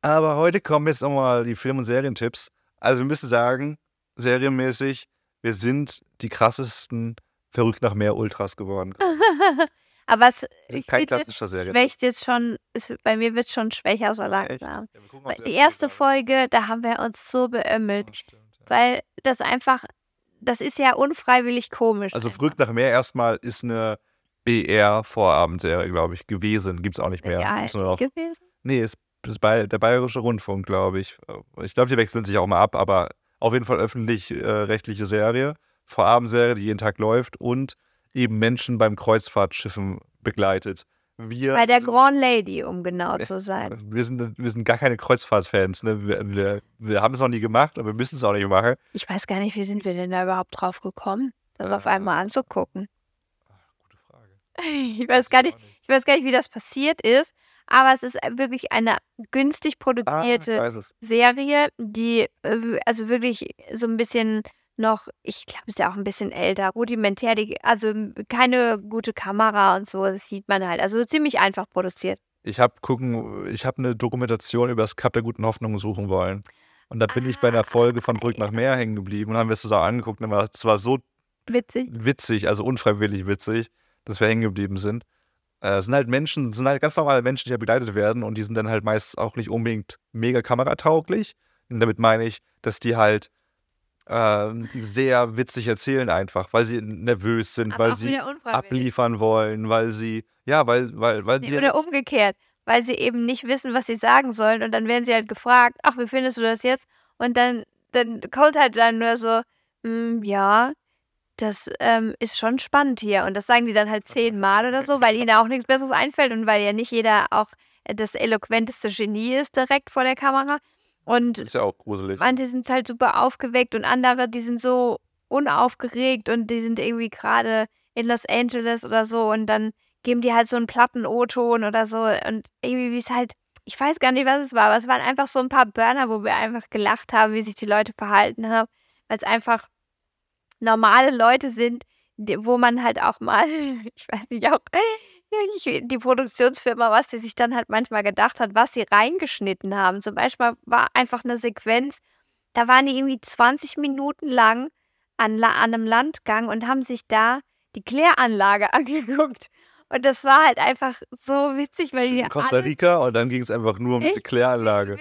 Aber heute kommen jetzt nochmal die Film- und Serientipps. Also wir müssen sagen, serienmäßig, wir sind die krassesten verrückt nach mehr Ultras geworden. (laughs) aber es kein klassischer Serie. Schwächt jetzt schon, ist, bei mir wird es schon schwächer so langsam. Ja, die erste Folge, da haben wir uns so beömmelt, ja, ja. weil das einfach, das ist ja unfreiwillig komisch. Also verrückt nach mehr erstmal ist eine BR-Vorabendserie, glaube ich, gewesen. Gibt es auch nicht mehr. Ja, ist noch, gewesen? Nee, ist, ist bei, der Bayerische Rundfunk, glaube ich. Ich glaube, die wechseln sich auch mal ab, aber Auf jeden Fall öffentlich-rechtliche Serie, Vorabendserie, die jeden Tag läuft und eben Menschen beim Kreuzfahrtschiffen begleitet. Wir Bei der Grand Lady, um genau zu sein. wir sind, wir sind gar keine Kreuzfahrtfans. Ne? Wir, wir, wir haben es noch nie gemacht, aber wir müssen es auch nicht machen. Ich weiß gar nicht, wie sind wir denn da überhaupt drauf gekommen, das auf Äh, einmal anzugucken. (laughs) Ich weiß gar nicht, ich weiß gar nicht, wie das passiert ist, aber es ist wirklich eine günstig Ah, produzierte es. Serie, die äh, also wirklich so ein bisschen noch, ich glaube, ist ja auch ein bisschen älter, rudimentär, die, also keine gute Kamera und so, das sieht man halt. Also ziemlich einfach produziert. Ich habe gucken, ich habe eine Dokumentation über das Kap der guten Hoffnung suchen wollen. Und da bin ich bei einer Folge von Brück nach Meer hängen geblieben und haben wir es zusammen angeguckt. Und es war so Witzig. witzig, also unfreiwillig witzig, dass wir hängen geblieben sind. Äh, es sind halt Menschen, es sind halt ganz normale Menschen, die da begleitet werden und die sind dann halt meist auch nicht unbedingt mega kameratauglich. Und damit meine ich, dass die halt ähm, sehr witzig erzählen einfach, weil sie nervös sind, Aber weil sie abliefern wollen, weil sie, ja, weil, weil, weil Nee, die oder umgekehrt, weil sie eben nicht wissen, was sie sagen sollen und dann werden sie halt gefragt, ach, wie findest du das jetzt? Und dann, dann kommt halt dann nur so, "Hm, ja, das ähm, ist schon spannend hier. Und das sagen die dann halt zehnmal oder so, weil ihnen auch nichts Besseres einfällt und weil ja nicht jeder auch äh, das eloquenteste Genie ist direkt vor der Kamera. Und ist ja auch gruselig. manche sind halt super aufgeweckt und andere, die sind so unaufgeregt und die sind irgendwie gerade in Los Angeles oder so und dann geben die halt so einen platten O-Ton oder so und irgendwie wie es halt, ich weiß gar nicht, was es war, aber es waren einfach so ein paar Burner, wo wir einfach gelacht haben, wie sich die Leute verhalten haben, weil es einfach normale Leute sind, wo man halt auch mal, (laughs) ich weiß nicht, auch die Produktionsfirma, was die sich dann halt manchmal gedacht hat, was sie reingeschnitten haben. Zum Beispiel war einfach eine Sequenz, da waren die irgendwie 20 Minuten lang an, an einem Landgang und haben sich da die Kläranlage (laughs) angeguckt. Und das war halt einfach so witzig, weil die In Costa Rica und dann ging es einfach nur um die? Kläranlage.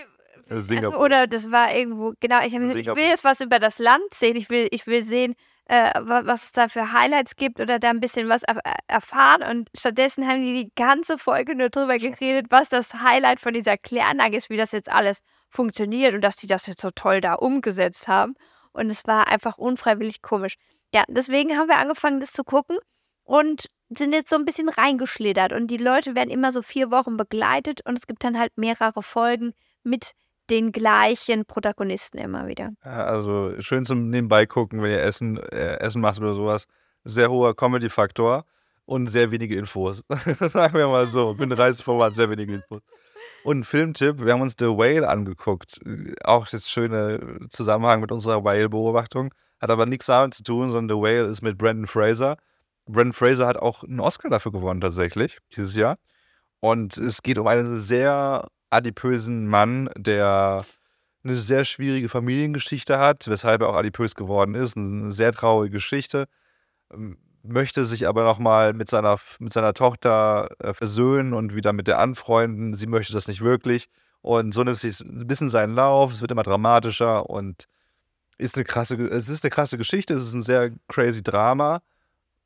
Äh, also, Singapur. oder das war irgendwo, genau, ich, gesagt, ich will jetzt was über das Land sehen, ich will, ich will sehen, äh, wa- was es da für Highlights gibt oder da ein bisschen was erf erfahren. Und stattdessen haben die die ganze Folge nur drüber geredet, was das Highlight von dieser Kläranlage ist, wie das jetzt alles funktioniert und dass die das jetzt so toll da umgesetzt haben. Und es war einfach unfreiwillig komisch. Ja, deswegen haben wir angefangen, das zu gucken und sind jetzt so ein bisschen reingeschlittert. Und die Leute werden immer so vier Wochen begleitet und es gibt dann halt mehrere Folgen mit den gleichen Protagonisten immer wieder. Also schön zum Nebenbei gucken, wenn ihr Essen, äh, Essen macht oder sowas. Sehr hoher Comedy-Faktor und sehr wenige Infos. (laughs) Sagen wir mal so. Bin Reiseformat, sehr wenige Infos. Und Filmtipp, wir haben uns The Whale angeguckt. Auch das schöne Zusammenhang mit unserer Whale-Beobachtung. Hat aber nichts damit zu tun, sondern The Whale ist mit Brandon Fraser. Brandon Fraser hat auch einen Oscar dafür gewonnen, tatsächlich, dieses Jahr. Und es geht um einen sehr adipösen Mann, der eine sehr schwierige Familiengeschichte hat, weshalb er auch adipös geworden ist. Eine sehr traurige Geschichte. Ähm, Möchte sich aber nochmal mit seiner, mit seiner Tochter äh, versöhnen und wieder mit der anfreunden. Sie möchte das nicht wirklich. Und so nimmt es ein bisschen seinen Lauf. Es wird immer dramatischer und ist eine krasse, es ist eine krasse Geschichte. Es ist ein sehr crazy Drama.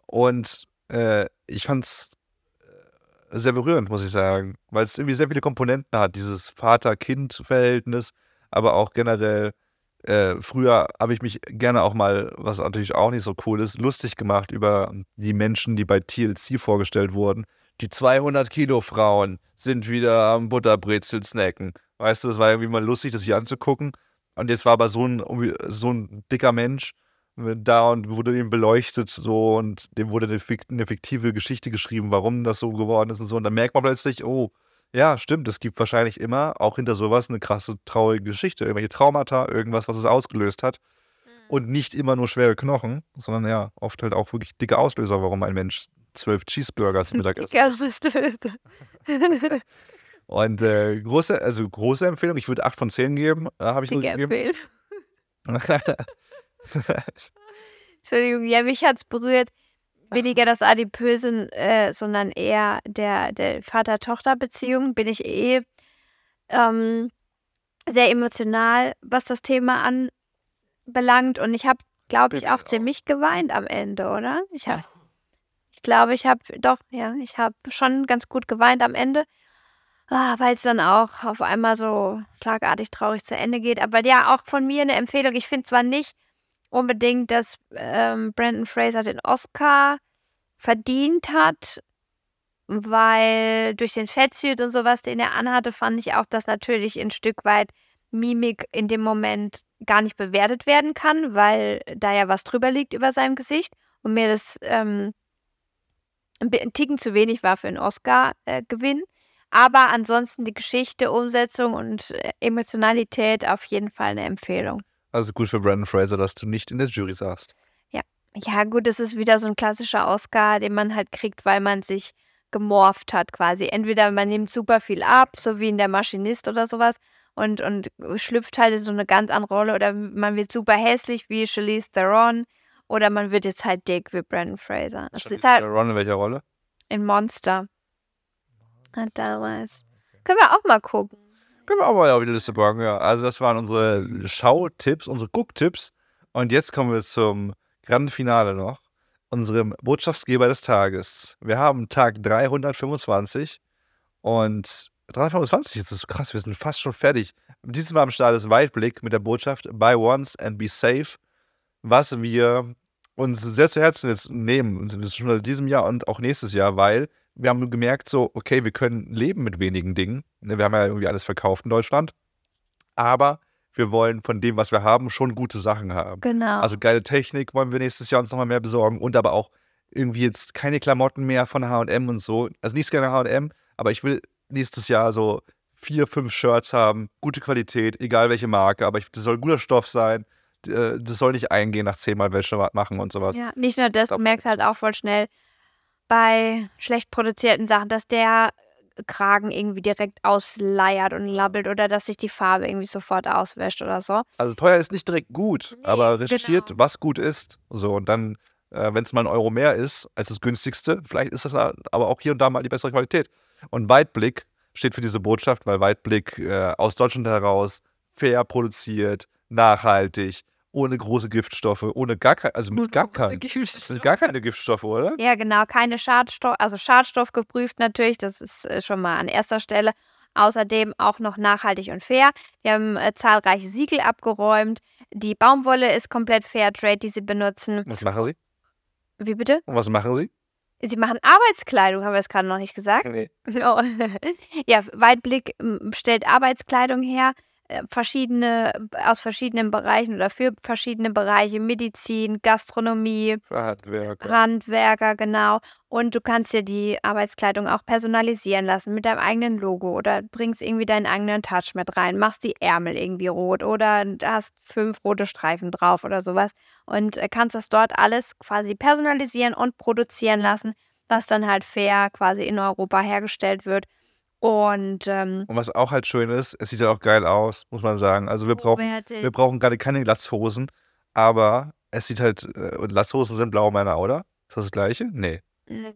Und äh, ich fand es sehr berührend, muss ich sagen, weil es irgendwie sehr viele Komponenten hat, dieses Vater-Kind-Verhältnis, aber auch generell, äh, früher habe ich mich gerne auch mal, was natürlich auch nicht so cool ist, lustig gemacht über die Menschen, die bei TLC vorgestellt wurden. Die 200-Kilo-Frauen sind wieder am Butterbrezel snacken. Weißt du, das war irgendwie mal lustig, das sich anzugucken. Und jetzt war aber so ein, so ein dicker Mensch da und wurde ihm beleuchtet so und dem wurde eine, fik eine fiktive Geschichte geschrieben, warum das so geworden ist und so. Und dann merkt man plötzlich, oh, ja, stimmt, es gibt wahrscheinlich immer auch hinter sowas eine krasse, traurige Geschichte, irgendwelche Traumata, irgendwas, was es ausgelöst hat. Und nicht immer nur schwere Knochen, sondern ja, oft halt auch wirklich dicke Auslöser, warum ein Mensch zwölf Cheeseburger zum Mittag isst. (laughs) Ist (laughs) Und äh, große, also große Empfehlung, ich würde 8 von 10 geben, äh, habe ich Dicke gegeben. (laughs) Entschuldigung, ja, mich hat's berührt. Weniger das Adipöse, äh, sondern eher der, der Vater-Tochter-Beziehung. Bin ich eh ähm, sehr emotional, was das Thema anbelangt. Und ich habe, glaube ich, auch. ziemlich geweint am Ende, oder? Ich habe, ich glaube, ich habe, doch, ja, ich habe schon ganz gut geweint am Ende. ah, weil es dann auch auf einmal so schlagartig traurig zu Ende geht. Aber ja, auch von mir eine Empfehlung. Ich finde zwar nicht unbedingt, dass ähm, Brandon Fraser den Oscar verdient hat, weil durch den Fettsuit und sowas, den er anhatte, fand ich auch, dass natürlich ein Stück weit Mimik in dem Moment gar nicht bewertet werden kann, weil da ja was drüber liegt über seinem Gesicht und mir das ähm, ein Ticken zu wenig war für einen Oscar-Gewinn. Äh, Aber ansonsten die Geschichte, Umsetzung und äh, Emotionalität auf jeden Fall eine Empfehlung. Also gut für Brandon Fraser, dass du nicht in der Jury saßt. Ja. Ja, gut, das ist wieder so ein klassischer Oscar, den man halt kriegt, weil man sich gemorpht hat quasi. Entweder man nimmt super viel ab, so wie in der Maschinist oder sowas, und, und schlüpft halt in so eine ganz andere Rolle, oder man wird super hässlich wie Charlize Theron, oder man wird jetzt halt dick wie Brandon Fraser. Das ist halt Theron in welcher Rolle? In Monster. Hat damals. Können wir auch mal gucken. Können wir auch mal auf die Liste packen, ja. Also das waren unsere Schautipps, unsere Gucktipps. Und jetzt kommen wir zum Grand Finale noch unserem Botschaftsgeber des Tages. Wir haben Tag 325 und 325 ist das krass, wir sind fast schon fertig. Diesmal am Start ist Weitblick mit der Botschaft Buy once and be safe, was wir uns sehr zu Herzen jetzt nehmen, schon in diesem Jahr und auch nächstes Jahr, weil wir haben gemerkt, so, okay, wir können leben mit wenigen Dingen. Ne, wir haben ja irgendwie alles verkauft in Deutschland. Aber wir wollen von dem, was wir haben, schon gute Sachen haben. Genau. Also geile Technik wollen wir nächstes Jahr uns nochmal mehr besorgen und aber auch irgendwie jetzt keine Klamotten mehr von HM und so. Also nichts gerne HM, aber ich will nächstes Jahr so vier, fünf Shirts haben, gute Qualität, egal welche Marke, aber das soll guter Stoff sein. Äh, das soll nicht eingehen nach zehnmal Wäsche machen und sowas. Ja, nicht nur das, du merkst halt auch voll schnell bei schlecht produzierten Sachen, dass der Kragen irgendwie direkt ausleiert und labbelt oder dass sich die Farbe irgendwie sofort auswäscht oder so. Also teuer ist nicht direkt gut, nee, aber recherchiert, genau. was gut ist. So, und dann, äh, wenn es mal ein Euro mehr ist als das günstigste, vielleicht ist das aber auch hier und da mal die bessere Qualität. Und Weitblick steht für diese Botschaft, weil Weitblick äh, aus Deutschland heraus fair produziert, nachhaltig, ohne große Giftstoffe, ohne gar keine, also mit gar, kein, (laughs) gar keine Giftstoffe, oder? Ja, genau, keine Schadstoff, also Schadstoff geprüft natürlich, das ist äh, schon mal an erster Stelle. Außerdem auch noch nachhaltig und fair. Wir haben äh, zahlreiche Siegel abgeräumt. Die Baumwolle ist komplett Fairtrade, die sie benutzen. Was machen sie? Wie bitte? Und was machen sie? Sie machen Arbeitskleidung, haben wir es gerade noch nicht gesagt? Nee. (laughs) Oh. ja, Weitblick stellt Arbeitskleidung her. Verschiedene, aus verschiedenen Bereichen oder für verschiedene Bereiche, Medizin, Gastronomie, Handwerker. Handwerker, genau. Und du kannst dir die Arbeitskleidung auch personalisieren lassen mit deinem eigenen Logo oder bringst irgendwie deinen eigenen Touch mit rein, machst die Ärmel irgendwie rot oder hast fünf rote Streifen drauf oder sowas und äh, kannst das dort alles quasi personalisieren und produzieren lassen, was dann halt fair quasi in Europa hergestellt wird und, ähm, und was auch halt schön ist, es sieht halt auch geil aus, muss man sagen. Also wir brauchen, wir brauchen gerade keine Latzhosen, aber es sieht halt, äh, und Latzhosen sind Blaumänner, oder? Ist das das gleiche? Nee.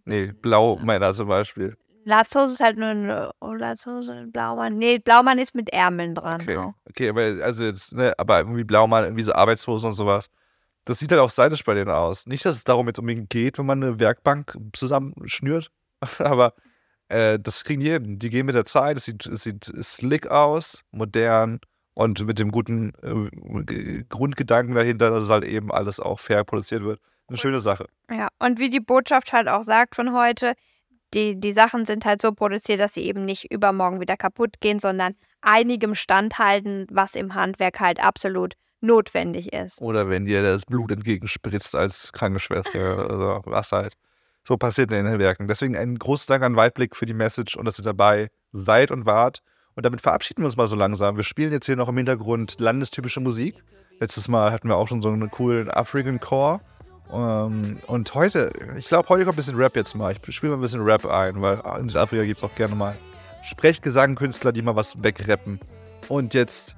Nee, Blaumänner zum Beispiel. Latzhose ist halt nur eine oh, Latzhose, ein Blaumann. Nee, Blaumann ist mit Ärmeln dran. Okay, okay aber also jetzt, ne, aber irgendwie Blaumann, irgendwie so Arbeitshosen und sowas. Das sieht halt auch stylisch bei denen aus. Nicht, dass es darum jetzt unbedingt geht, wenn man eine Werkbank zusammenschnürt, (laughs) aber äh, das kriegen die hin. Die gehen mit der Zeit, es sieht, es sieht slick aus, modern und mit dem guten äh, Grundgedanken dahinter, dass halt eben alles auch fair produziert wird. Eine schöne Sache. Ja, und wie die Botschaft halt auch sagt von heute, die, die Sachen sind halt so produziert, dass sie eben nicht übermorgen wieder kaputt gehen, sondern einigem standhalten, was im Handwerk halt absolut notwendig ist. Oder wenn dir das Blut entgegenspritzt als Krankenschwester (laughs) oder was halt so passiert in den Werken. Deswegen ein großes Dank an Weitblick für die Message und dass ihr dabei seid und wart. Und damit verabschieden wir uns mal so langsam. Wir spielen jetzt hier noch im Hintergrund landestypische Musik. Letztes Mal hatten wir auch schon so einen coolen African Core. Um, ähm, und heute, ich glaube, heute kommt ein bisschen Rap jetzt mal. Ich spiele mal ein bisschen Rap ein, weil in Südafrika gibt es auch gerne mal Sprechgesangkünstler, die mal was wegrappen. Und jetzt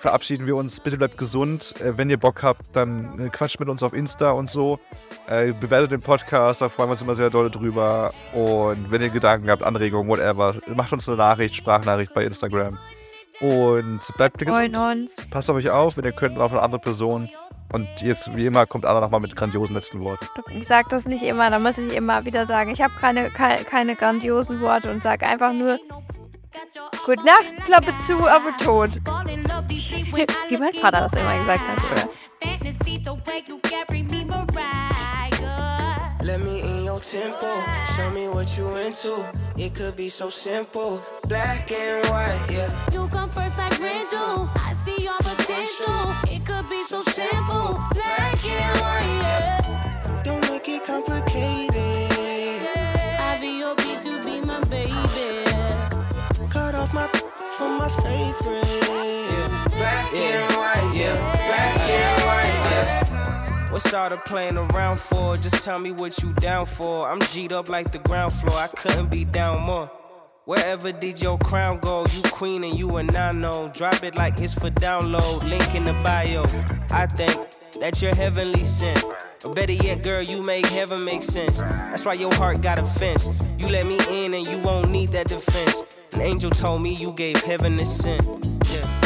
verabschieden wir uns. Bitte bleibt gesund. Äh, wenn ihr Bock habt, dann äh, quatscht mit uns auf Insta und so. Äh, bewertet den Podcast, da freuen wir uns immer sehr doll drüber. Und wenn ihr Gedanken habt, Anregungen, whatever, macht uns eine Nachricht, Sprachnachricht bei Instagram. Und bleibt gesund. uns. Passt auf euch auf, wenn ihr könnt, auf eine andere Person. Und jetzt, wie immer, kommt Anna nochmal mit grandiosen letzten Worten. Ich sag das nicht immer, da muss ich immer wieder sagen. Ich habe keine, keine, keine grandiosen Worte und sage einfach nur, Gute Nacht, Klappe zu, aber tot. Wie mein Vater das immer gesagt hat, oder? Let me in your tempo, show me what you into. It could be so simple, black and white, yeah. You come first like rain do. I see your potential. It could be so simple, black and white, yeah. Don't make it complicated. Off my from my favorite. Yeah. Black and white, yeah. Black and white, yeah. What's all the playing around for? Just tell me what you down for. I'm G'd up like the ground floor. I couldn't be down more. Wherever did your crown go? You queen and you a nano. Drop it like it's for download. Link in the bio. I think that you're heavenly sent. Or better yet, girl, you make heaven make sense. That's why your heart got a fence. You let me in and you won't need that defense. An angel told me you gave heaven a scent. Yeah.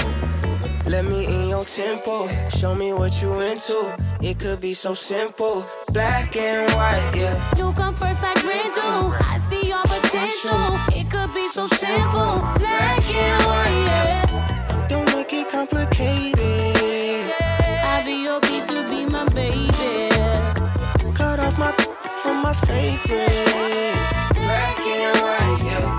Let me in your tempo. Show me what you into. It could be so simple. Black and white, yeah. You come first like Randall. I see your potential. It could be so simple. Black and white, yeah. Don't make it complicated. I'll be your B to be my baby. Cut off my from my favorite. Black and white, yeah.